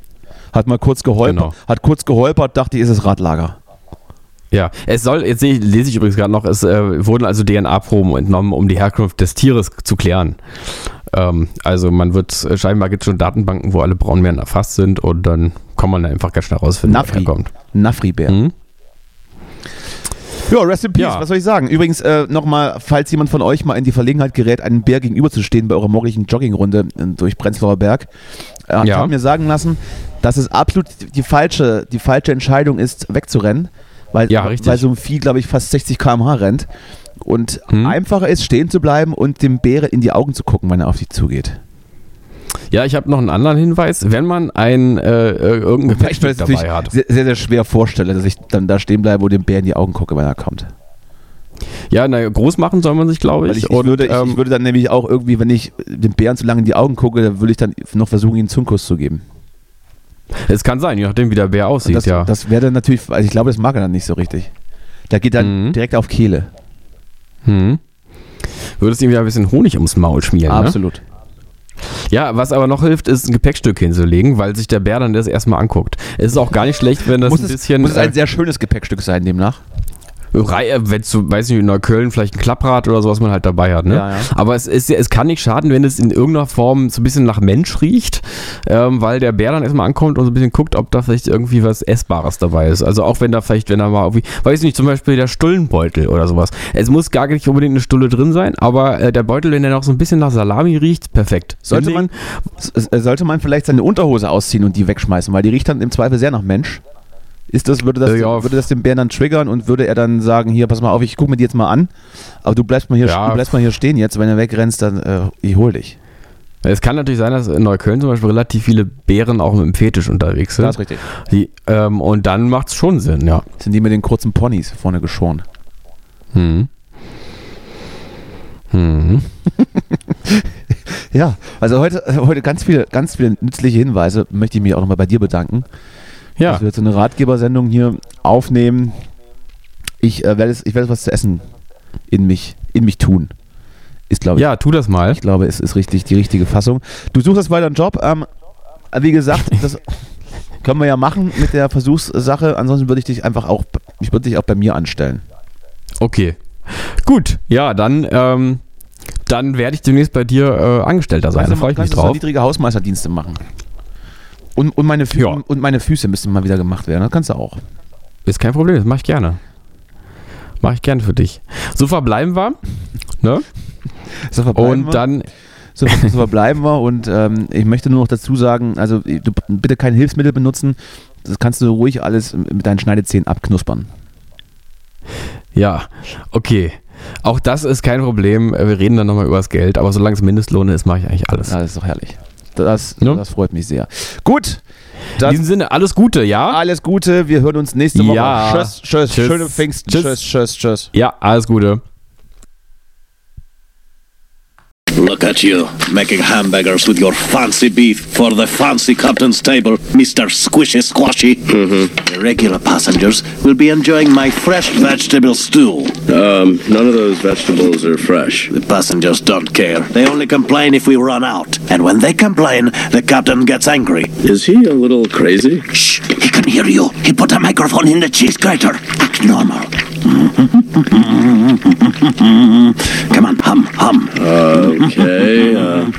Speaker 1: Hat mal kurz geholpert,
Speaker 2: Genau.
Speaker 1: hat kurz geholpert, dachte ich, ist es Radlager.
Speaker 2: Ja, es soll, jetzt lese ich übrigens gerade noch, es äh, wurden also DNA-Proben entnommen, um die Herkunft des Tieres zu klären. Ähm, also man wird, scheinbar gibt es schon Datenbanken, wo alle Braunbären erfasst sind und dann kann man da einfach ganz schnell rausfinden,
Speaker 1: Nafri.
Speaker 2: wer kommt.
Speaker 1: Nafri-Bär.
Speaker 2: Mhm.
Speaker 1: Ja, rest in peace,
Speaker 2: Ja.
Speaker 1: was soll ich sagen? Übrigens, äh, nochmal, falls jemand von euch mal in die Verlegenheit gerät, einem Bär gegenüberzustehen bei eurer morgendlichen Joggingrunde äh, durch Prenzlauer Berg, äh, ich
Speaker 2: Ja.
Speaker 1: habe mir sagen lassen, dass es absolut die falsche, die falsche Entscheidung ist, wegzurennen, weil,
Speaker 2: Ja,
Speaker 1: weil so ein Vieh, glaube ich, fast 60 km/h rennt. Und
Speaker 2: Mhm.
Speaker 1: einfacher ist, stehen zu bleiben und dem Bären in die Augen zu gucken, wenn er auf dich zugeht.
Speaker 2: Ja, ich habe noch einen anderen Hinweis. Wenn man ein äh, äh, irgendein
Speaker 1: das
Speaker 2: dabei
Speaker 1: natürlich
Speaker 2: hat.
Speaker 1: sehr, sehr, schwer vorstelle, dass ich dann da stehen bleibe und dem Bären in die Augen gucke, wenn er kommt.
Speaker 2: Ja, na, groß machen soll man sich, glaube ich.
Speaker 1: Ich, ich,
Speaker 2: Und,
Speaker 1: würde,
Speaker 2: ähm,
Speaker 1: ich würde dann nämlich auch irgendwie, wenn ich dem Bären zu lange in die Augen gucke, dann würde ich dann noch versuchen, ihm einen Zungkuss zu geben.
Speaker 2: es kann sein, je nachdem, wie der Bär aussieht,
Speaker 1: das,
Speaker 2: ja.
Speaker 1: das wäre dann natürlich, also ich glaube, das mag er dann nicht so richtig. Da geht dann
Speaker 2: Mhm.
Speaker 1: direkt auf Kehle.
Speaker 2: Hm. Würdest ihm wieder ein bisschen Honig ums Maul schmieren, ne?
Speaker 1: Absolut.
Speaker 2: Ja, was aber noch hilft, ist ein Gepäckstück hinzulegen, weil sich der Bär dann das erstmal anguckt. Es ist auch gar nicht schlecht, wenn das
Speaker 1: muss,
Speaker 2: ein
Speaker 1: es,
Speaker 2: bisschen.
Speaker 1: muss es ein
Speaker 2: äh,
Speaker 1: sehr schönes Gepäckstück sein demnach.
Speaker 2: Äh, wenn du, weiß nicht, in Neukölln vielleicht ein Klapprad oder so, was man halt dabei hat, ne?
Speaker 1: Ja, ja.
Speaker 2: Aber es, ist, es kann nicht schaden, wenn es in irgendeiner Form so ein bisschen nach Mensch riecht, ähm, weil der Bär dann erstmal ankommt und so ein bisschen guckt, ob da vielleicht irgendwie was Essbares dabei ist. Also auch wenn da vielleicht, wenn da mal irgendwie, weiß nicht, zum Beispiel der Stullenbeutel oder sowas. Es muss gar nicht unbedingt eine Stulle drin sein, aber äh, der Beutel, wenn der noch so ein bisschen nach Salami riecht, perfekt.
Speaker 1: Sollte man, äh, sollte man vielleicht seine Unterhose ausziehen und die wegschmeißen, weil die riecht dann im Zweifel sehr nach Mensch. Ist das, würde, das,
Speaker 2: Äh, ja.
Speaker 1: würde das den Bären dann triggern und würde er dann sagen, hier, pass mal auf, ich gucke mir die jetzt mal an, aber du bleibst mal hier,
Speaker 2: Ja.
Speaker 1: bleibst mal hier stehen jetzt, wenn du wegrennst, dann äh, ich hol dich.
Speaker 2: Es kann natürlich sein, dass in Neukölln zum Beispiel relativ viele Bären auch mit dem Fetisch unterwegs sind.
Speaker 1: Das ist richtig.
Speaker 2: Die, ähm, und dann macht es schon Sinn, ja.
Speaker 1: Sind die mit den kurzen Ponys vorne geschoren.
Speaker 2: Hm. Hm.
Speaker 1: Ja, also heute, heute ganz viele, ganz viele nützliche Hinweise. Möchte ich mich auch nochmal bei dir bedanken,
Speaker 2: Ja,
Speaker 1: dass wir jetzt eine Ratgebersendung hier aufnehmen. Ich äh, werde es, ich werde was zu essen in mich, in mich tun. Ist glaube ich,
Speaker 2: ja, tu das mal.
Speaker 1: ich glaube, es ist richtig die richtige Fassung. Du suchst jetzt weiter einen Job. Ähm, wie gesagt, das können wir ja machen mit der Versuchssache. Ansonsten würde ich dich einfach auch, ich würde dich auch bei mir anstellen.
Speaker 2: Okay. Gut, ja, dann, ähm, dann werde ich demnächst bei dir äh, Angestellter sein. Da freue ich mich drauf.
Speaker 1: niedrige Hausmeisterdienste machen. Und, und, meine Fü
Speaker 2: Ja.
Speaker 1: und meine Füße müssten mal wieder gemacht werden. Das kannst du auch.
Speaker 2: Ist kein Problem, das mache ich gerne. Mache ich gerne für dich. So verbleiben wir. Ne?
Speaker 1: So verbleiben wir.
Speaker 2: Und dann,
Speaker 1: So, so verbleiben wir. Und ähm, ich möchte nur noch dazu sagen, also du, bitte kein Hilfsmittel benutzen. Das kannst du ruhig alles mit deinen Schneidezähnen abknuspern.
Speaker 2: ja, okay. Auch das ist kein Problem. Wir reden dann nochmal über das Geld, aber solange es Mindestlohn ist, mache ich eigentlich alles.
Speaker 1: Ja, das ist doch herrlich. Das,
Speaker 2: Ne?
Speaker 1: das freut mich sehr. Gut.
Speaker 2: In diesem Sinne, alles Gute, ja?
Speaker 1: alles Gute. Wir hören uns nächste Woche.
Speaker 2: Ja.
Speaker 1: Tschüss, tschüss,
Speaker 2: Tschüss.
Speaker 1: Schöne Pfingsten.
Speaker 2: Tschüss.
Speaker 1: Tschüss, tschüss, tschüss.
Speaker 2: Ja, alles Gute.
Speaker 3: Look at you, making hamburgers with your fancy beef for the fancy captain's table, Mr. Squishy Squashy. The regular passengers will be enjoying my fresh vegetable stew.
Speaker 4: Um, none of those vegetables are fresh.
Speaker 3: The passengers don't care. They only complain if we run out. And when they complain, the captain gets angry.
Speaker 4: Is he a little crazy?
Speaker 3: Shh, he can hear you. He put a microphone in the cheese grater. Act normal. Come on, hum, hum.
Speaker 4: Okay. Uh,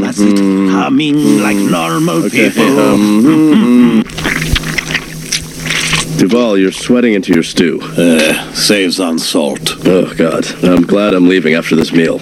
Speaker 3: That's it. Humming like normal
Speaker 4: okay.
Speaker 3: people.
Speaker 4: Um, Duval, you're sweating into your stew.
Speaker 3: Uh, saves on salt.
Speaker 4: Oh God, I'm glad I'm leaving after this meal.